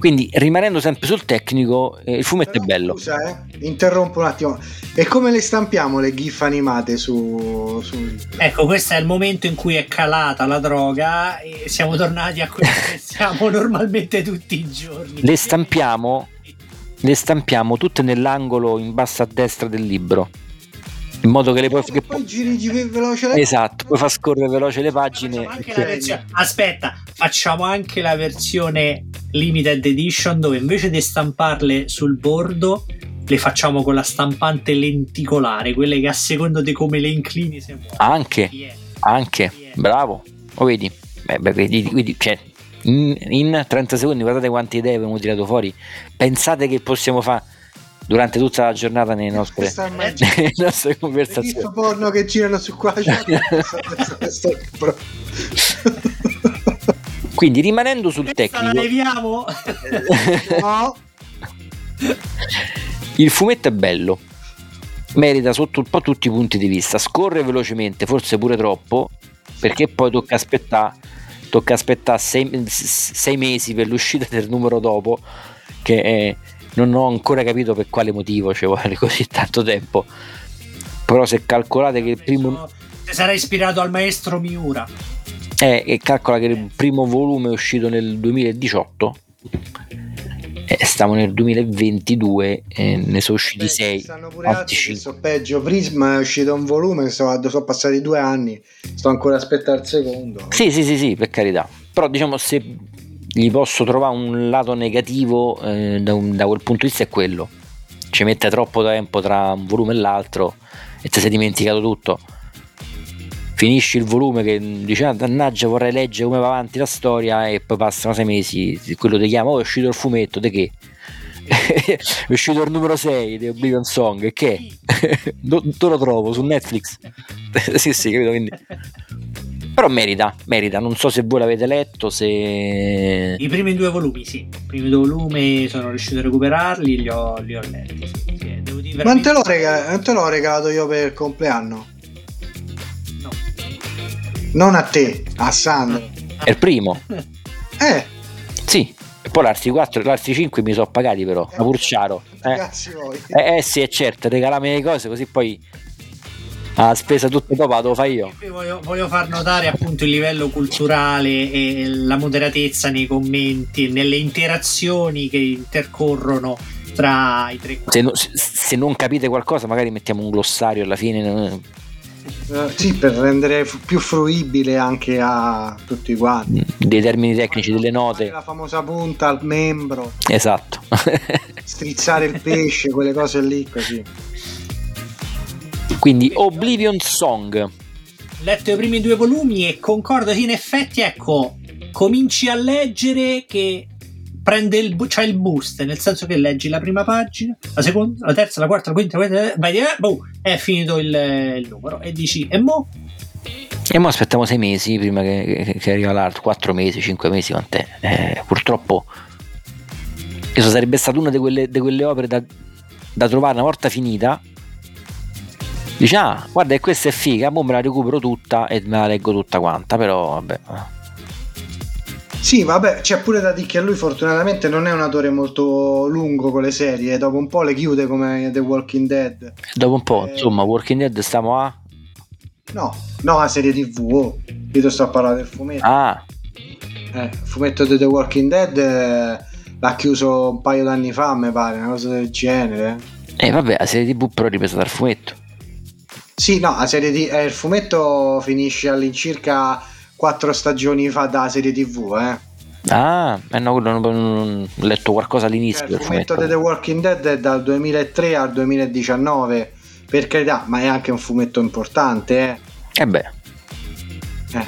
Quindi rimanendo sempre sul tecnico, eh, il fumetto Però, è bello. Scusa, eh, interrompo un attimo. E come le stampiamo le gif animate su, su Ecco, questo è il momento in cui è calata la droga e siamo tornati a quello che siamo normalmente tutti i giorni. Le stampiamo, le stampiamo tutte nell'angolo in basso a destra del libro. In modo che le puoi. Che poi giri, giri veloce le- esatto, puoi far scorrere veloce le pagine. La versione- Aspetta, facciamo anche la versione limited edition dove invece di stamparle sul bordo le facciamo con la stampante lenticolare, quelle che a secondo di come le inclini si muovono. Anche, è? anche, bravo. Lo vedi? Beh, beh, vedi, vedi, cioè, in, in 30 secondi guardate quante idee abbiamo tirato fuori. Pensate che possiamo fare durante tutta la giornata nelle nostre, nelle nostre Hai visto conversazioni. porno che girano su qua? Quindi rimanendo sul Questa la tecnico, leviamo? no, il fumetto è bello, merita sotto un po' tutti i punti di vista, scorre velocemente, forse pure troppo, perché poi tocca aspettare tocca aspettare sei, sei mesi per l'uscita del numero dopo, che eh, non ho ancora capito per quale motivo ci vuole così tanto tempo. Però se calcolate che il primo Si sarà ispirato al maestro Miura. eh, e calcola che il primo volume è uscito nel 2018 e stiamo nel 2022 e ne sono usciti Beh, 6 stanno pure altri sono peggio. Prisma è uscito un volume, sono, sono passati due anni, sto ancora a aspettare il secondo. Sì, sì, sì, sì, per carità. Però diciamo se gli posso trovare un lato negativo eh, da, un- da quel punto di vista è quello. Ci mette troppo tempo tra un volume e l'altro e ti sei dimenticato tutto. Finisci il volume che dici ah, dannaggia vorrei leggere come va avanti la storia e poi passano sei mesi, quello ti chiama, oh è uscito il fumetto, di che? è uscito il numero 6 di Oblivion Song, e che? Do- dove lo trovo? Su Netflix? sì, sì, capito? Quindi... Però merita, merita. Non so se voi l'avete letto, se... I primi due volumi, sì. I primi due volumi sono riuscito a recuperarli, li ho, li ho letti. Sì, sì. Devo dire Non te, l'ho te l'ho regalato io per il compleanno. No. Non a te, a Sandro. È il primo. Eh, Sì. E poi l'altri 4 l'altri 5 mi sono pagati però, a Purciaro. Eh. Cazzi voi. Eh, eh sì, è certo, regalami le cose così poi la spesa tutta dopo la devo fare io. Voglio, voglio far notare appunto il livello culturale e la moderatezza nei commenti, nelle interazioni che intercorrono tra i tre Se, no- se- non capite qualcosa magari mettiamo un glossario alla fine. Eh, sì, per rendere fu- più fruibile anche a tutti quanti. Dei termini tecnici, delle note. La famosa punta al membro, Esatto. strizzare il pesce, quelle cose lì così. Quindi Oblivion Song. Letto i primi due volumi e concordo che in effetti, ecco, cominci a leggere che prende il, c'ha il boost, nel senso che leggi la prima pagina, la seconda, la terza, la quarta, la quinta, la quinta, vai, eh, boh, è finito il, il numero e dici, e mo? E mo aspettiamo sei mesi prima che, che- che arriva l'altro, quattro mesi, cinque mesi, quant'è? Eh, purtroppo questo sarebbe stata una di quelle, di quelle opere da, da trovare una volta finita. Dici, ah, guarda che questa è figa, mo me la recupero tutta e me la leggo tutta quanta, però vabbè. Sì, vabbè, c'è pure da dire che lui fortunatamente non è un autore molto lungo con le serie, dopo un po' le chiude come The Walking Dead. Dopo un po', Eh. insomma, Walking Dead stiamo a... No, no, la serie TV, oh. io sto a parlare del fumetto. Ah, Eh, il fumetto di The Walking Dead eh, l'ha chiuso un paio d'anni fa, mi pare, una cosa del genere. e vabbè, la serie tv però ripresa dal fumetto. Sì, no, la serie di, eh, il fumetto finisce all'incirca quattro stagioni fa da serie TV, eh. Ah, eh no, quello non, non- ho letto qualcosa all'inizio Cioè, il fumetto fumetto. di The Walking Dead è dal 2003 al 2019, per carità, ma è anche un fumetto importante, eh. E beh, Eh.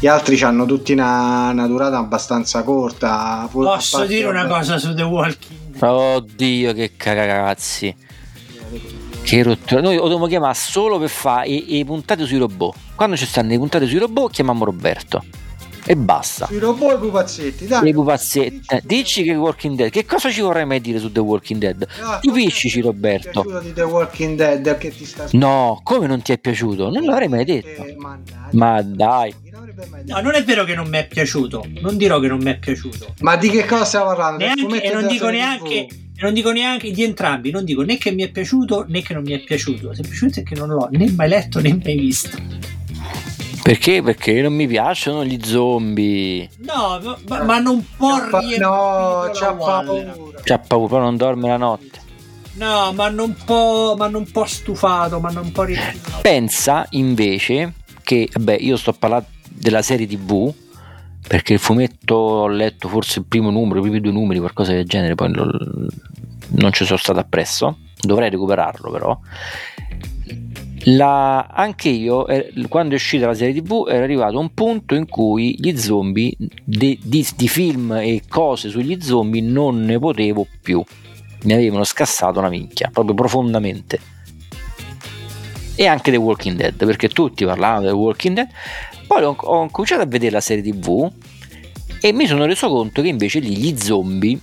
Gli altri hanno tutti una, una durata abbastanza corta. Posso dire una cosa su The Walking Dead? Oddio, che cagazzi. Che rottura. Noi lo dobbiamo chiamare solo per fare i, puntate sui robot. Quando ci stanno le puntate sui robot, chiamiamo Roberto. E basta. Sui robot e i pupazzetti, dai. I pupazzetti. Dici che Walking Dead. Che cosa ci vorrei mai dire su The Walking Dead? No, Stupiscici, Roberto. Ti è di The Walking Dead che ti sta No, come non ti è piaciuto? Non l'avrei mai detto. Eh, Ma dai. No, non è vero che non mi è piaciuto. Non dirò che non mi è piaciuto. Ma di che cosa stiamo parlando? Neanche, e non dico neanche. E non dico neanche di entrambi, non dico né che mi è piaciuto né che non mi è piaciuto, semplicemente che non l'ho né mai letto né mai visto. Perché? Perché non mi piacciono gli zombie. No, ma, ma non può c'ha No, c'ha paura. C'ha paura, però non dorme la notte. No, ma non può, ma non può stufato, ma non può Pensa invece che, beh, io sto parlando della serie tv perché il fumetto ho letto forse il primo numero, i primi due numeri, qualcosa del genere, poi non ci sono stato appresso, dovrei recuperarlo però. La, anche io, eh, quando è uscita la serie tv, era arrivato un punto in cui gli zombie, di, di, di film e cose sugli zombie, non ne potevo più. Mi avevano scassato una minchia, proprio profondamente. E anche The Walking Dead, perché tutti parlavano The Walking Dead, poi ho, ho cominciato a vedere la serie tv e mi sono reso conto che invece lì gli zombie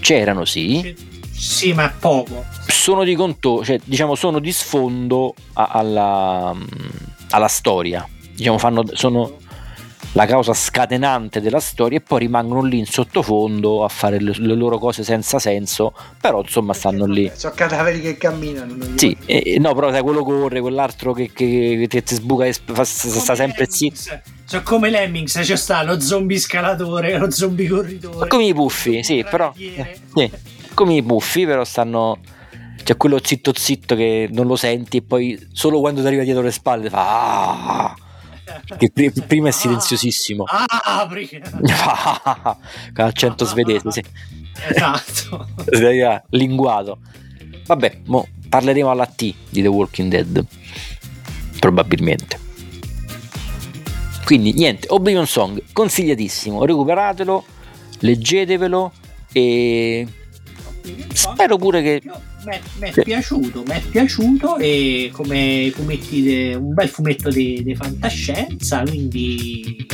c'erano sì. Sì, ma poco. Sono di conto, cioè diciamo sono di sfondo a, alla, alla storia. Diciamo fanno, sono la causa scatenante della storia e poi rimangono lì in sottofondo a fare le, le loro cose senza senso, però insomma stanno lì. Sono cadaveri che camminano. Sì, e, no, però sai, quello corre, quell'altro che, che, che ti sbuca e sta, sta sempre zitto. Sono come Lemmings, c'è sta lo zombie scalatore, lo zombie corridore. Come i puffi, sì, però... Eh, sì, come i puffi, però stanno c'è quello zitto zitto che non lo senti e poi solo quando ti arriva dietro le spalle fa ah! Che prima è silenziosissimo. Ah, apri! Con accento svedese, sì. Esatto. Linguato. Vabbè, mo parleremo alla T di The Walking Dead. Probabilmente. Quindi niente, Oblivion Song, consigliatissimo, recuperatelo, leggetevelo e spero pure che mi è piaciuto, mi è piaciuto e come fumetti de, un bel fumetto di fantascienza, quindi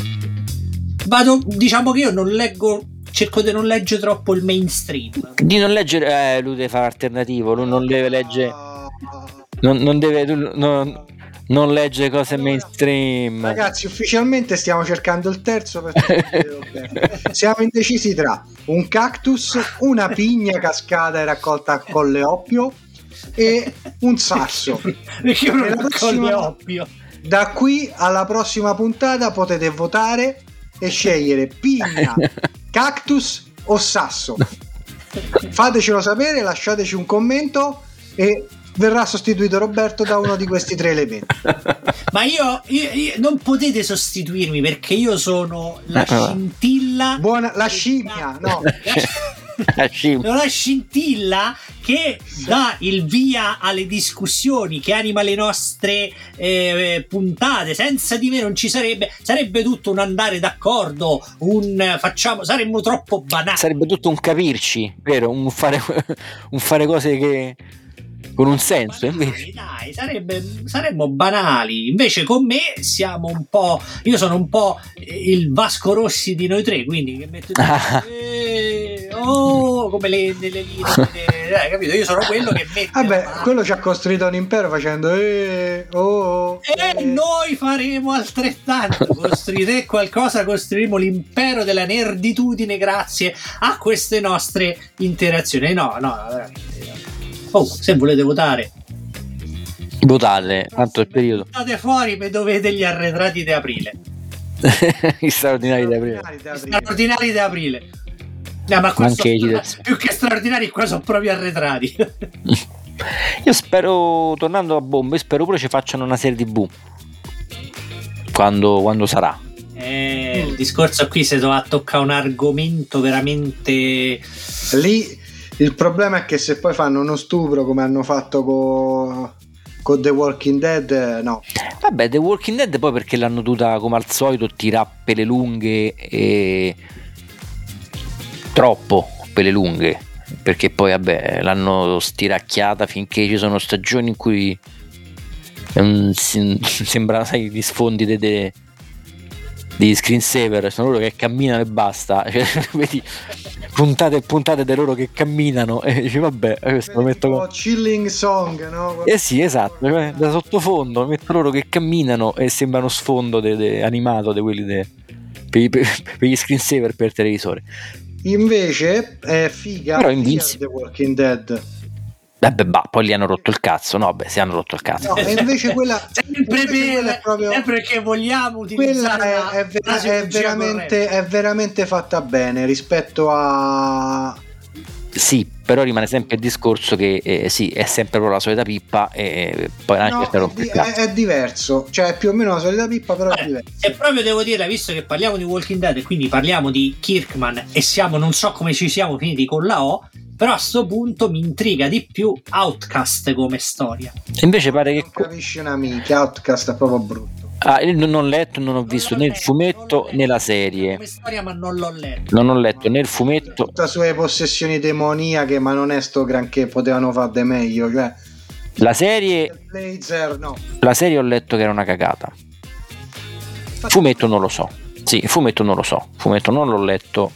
vado, diciamo che io non leggo cerco di non leggere troppo il mainstream. Di non leggere, eh, lui deve fare alternativo, lui non deve leggere non, non deve non, non legge cose mainstream. Ragazzi, ufficialmente stiamo cercando il terzo perché siamo indecisi tra un cactus, una pigna cascata e raccolta con le oppio e un sasso. Perché non prossima, oppio? Da qui alla prossima puntata potete votare e scegliere pigna, cactus o sasso. Fatecelo sapere, lasciateci un commento e verrà sostituito Roberto da uno di questi tre elementi. Ma io, io, io, non potete sostituirmi perché io sono la ah. scintilla. Buona, la scimmia, no. La scimmia. la scintilla che dà il via alle discussioni, che anima le nostre eh, puntate. Senza di me non ci sarebbe, sarebbe tutto un andare d'accordo, un facciamo, saremmo troppo banali. Sarebbe tutto un capirci, vero? Un fare, un fare cose che con un senso banali, dai sarebbe, saremmo banali. Invece con me siamo un po' io sono un po' il Vasco Rossi di noi tre quindi che metto eh, oh come le, le, le, le capito? Io sono quello che mette vabbè quello ci ha costruito un impero facendo eh, oh, e eh. noi faremo altrettanto. Costruite qualcosa costruiremo l'impero della nerditudine grazie a queste nostre interazioni. No no veramente Oh, se volete votare, votate, tanto il periodo. Votate fuori e dovete gli arretrati di aprile. Gli straordinari di aprile. Straordinari di aprile. No, ma qua sono, più che straordinari, qua sono proprio arretrati. Io spero, tornando a bombe, spero pure ci facciano una serie tv. Quando, quando sarà. Eh, il discorso qui si a toccare un argomento veramente. Lì il problema è che se poi fanno uno stupro come hanno fatto con con The Walking Dead eh, no. Vabbè, The Walking Dead poi perché l'hanno dovuta come al solito tirare pelle lunghe e troppo pelle lunghe perché poi vabbè l'hanno stiracchiata finché ci sono stagioni in cui um, sembra sai gli sfondi dei de, di screensaver sono loro che camminano e basta. Cioè, vedi puntate e puntate di loro che camminano e dici vabbè questo lo metto con... chilling song no? eh sì esatto cioè, da sottofondo metto loro che camminano e sembrano sfondo de, de, animato di quelli de, per, per, per, gli screensaver per televisore. Invece è figa però Invincible The Walking Dead Beh, beh, bah, poi gli hanno rotto il cazzo, no? Beh, si hanno rotto il cazzo. No, e invece quella sempre, invece quella è proprio sempre che vogliamo utilizzare quella è, è, è, veramente, è, veramente, fatta bene rispetto a sì, però rimane sempre il discorso che eh, sì, è sempre la solita pippa e poi no, è, di- è, è, diverso, cioè è più o meno la solita pippa, però Vabbè, è diverso. E proprio devo dire, visto che parliamo di Walking Dead e quindi parliamo di Kirkman e siamo, non so come ci siamo finiti con la O, però a sto punto mi intriga di più Outcast come storia. E invece pare che... Non capisci una minchia, Outcast è proprio brutto. Ah, io non ho letto, non ho visto né il fumetto né la serie. Come storia, ma non l'ho letto. Non ho letto né il fumetto. Tutte sue possessioni demoniache, ma non è sto granché, potevano farle meglio. Cioè, la serie. Blazer, no. La serie ho letto che era una cagata. Fumetto non lo so. Sì, fumetto non lo so. Fumetto non l'ho letto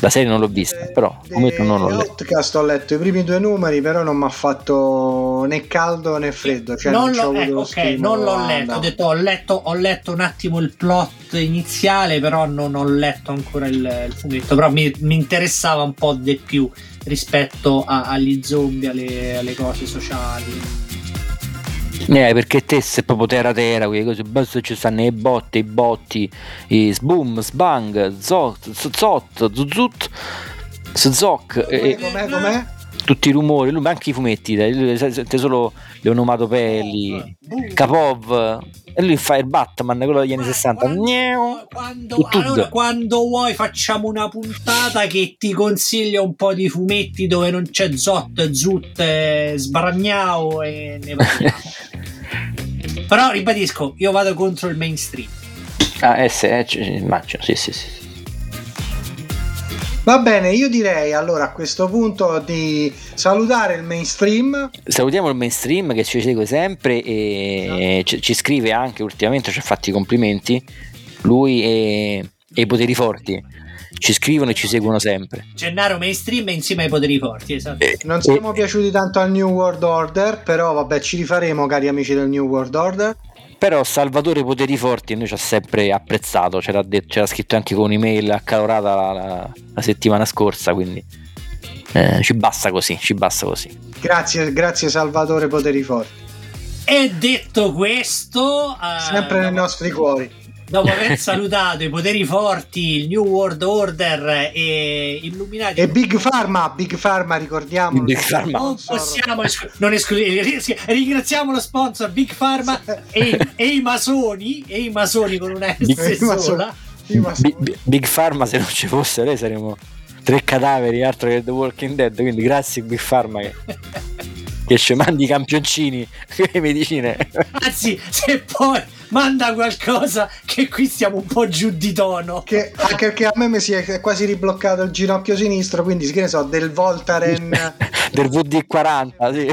la serie non l'ho vista, de, però fumetto non l'ho letto. Podcast ho letto i primi due numeri, però non mi ha fatto né caldo né freddo. Cioè non, non, l'ho, eh, okay, non l'ho letto. Ho detto, ho letto, ho letto un attimo il plot iniziale, però non ho letto ancora il, il fumetto. Però mi, mi, interessava un po' di più rispetto a, agli zombie, alle, alle cose sociali. Eh, perché te sei proprio terra terra, quelle cose, basta ci stanno i botti, i botti, i sboom, sbang, zot, zot, zuzut, zoc. Com'è, com'è? Tutti i rumori, ma anche i fumetti, sente solo le onomatopelli, Capov, e lui fa il Batman, quello degli anni 60. Quando, quando, allora, quando vuoi facciamo una puntata che ti consiglio un po' di fumetti dove non c'è Zot, Zut, Sbaragnao e ne parliamo. Però ribadisco, io vado contro il mainstream. Ah, eh, sì, eh, immagino, sì, sì, sì. Va bene, io direi allora a questo punto di salutare il mainstream. Salutiamo il mainstream che ci segue sempre e ci, ci scrive anche ultimamente, ci ha fatto i complimenti. Lui e, e i poteri forti ci scrivono e ci seguono sempre. Gennaro mainstream insieme ai poteri forti, esatto. Eh, non siamo eh, piaciuti tanto al New World Order, però vabbè, ci rifaremo, cari amici del New World Order. Però Salvatore Poteri Forti noi ci ha sempre apprezzato, c'era, detto, c'era scritto anche con un'email accalorata la, la, la settimana scorsa, quindi eh, ci basta così, ci basta così. Grazie, grazie Salvatore Poteri Forti. E detto questo, uh, sempre nei nostri cuori dopo aver salutato i poteri forti, il New World Order e Illuminati e Big Pharma, Big Pharma ricordiamo Big Pharma. non possiamo non escludere ringraziamo lo sponsor Big Pharma e, e, i masoni e i masoni con una S sola. Big, Big Pharma se non ci fosse noi saremmo tre cadaveri altro che The Walking Dead quindi grazie Big Pharma che che ci mandi i campioncini le medicine. Anzi se poi manda qualcosa che qui stiamo un po' giù di tono. Che, anche perché a me mi si è quasi ribloccato il ginocchio sinistro quindi che ne so del Voltaren. Del VD40 sì.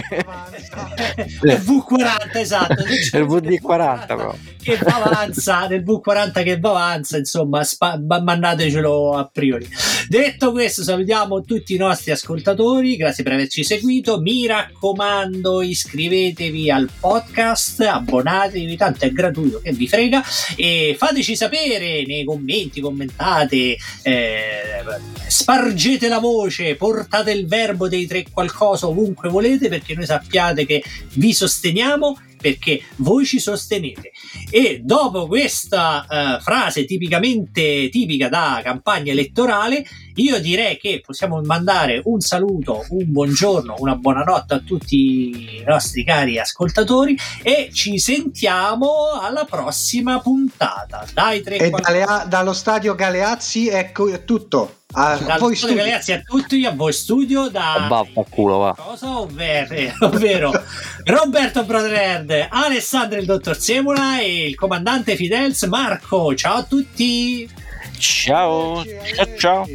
Del V40 esatto. Del VD40 però. che va avanza del V40 che va avanza insomma spa- mandatecelo a priori. Detto questo salutiamo tutti i nostri ascoltatori grazie per averci seguito. Mi raccomando iscrivetevi al podcast abbonatevi tanto è gratuito che vi frega e fateci sapere nei commenti commentate eh, spargete la voce portate il verbo dei tre qualcosa ovunque volete perché noi sappiate che vi sosteniamo perché voi ci sostenete. E dopo questa uh, frase tipicamente tipica da campagna elettorale, io direi che possiamo mandare un saluto, un buongiorno, una buonanotte a tutti i nostri cari ascoltatori e ci sentiamo alla prossima puntata. Dai, tre e dalle, dallo stadio Galeazzi è tutto. A Dal voi studio. Ragazzi, a tutti, a voi studio da culo, va. cosa ovvero, ovvero Roberto Alessandro il dottor Semula e il comandante Fidels Marco. Ciao a tutti! Ciao, ciao ciao.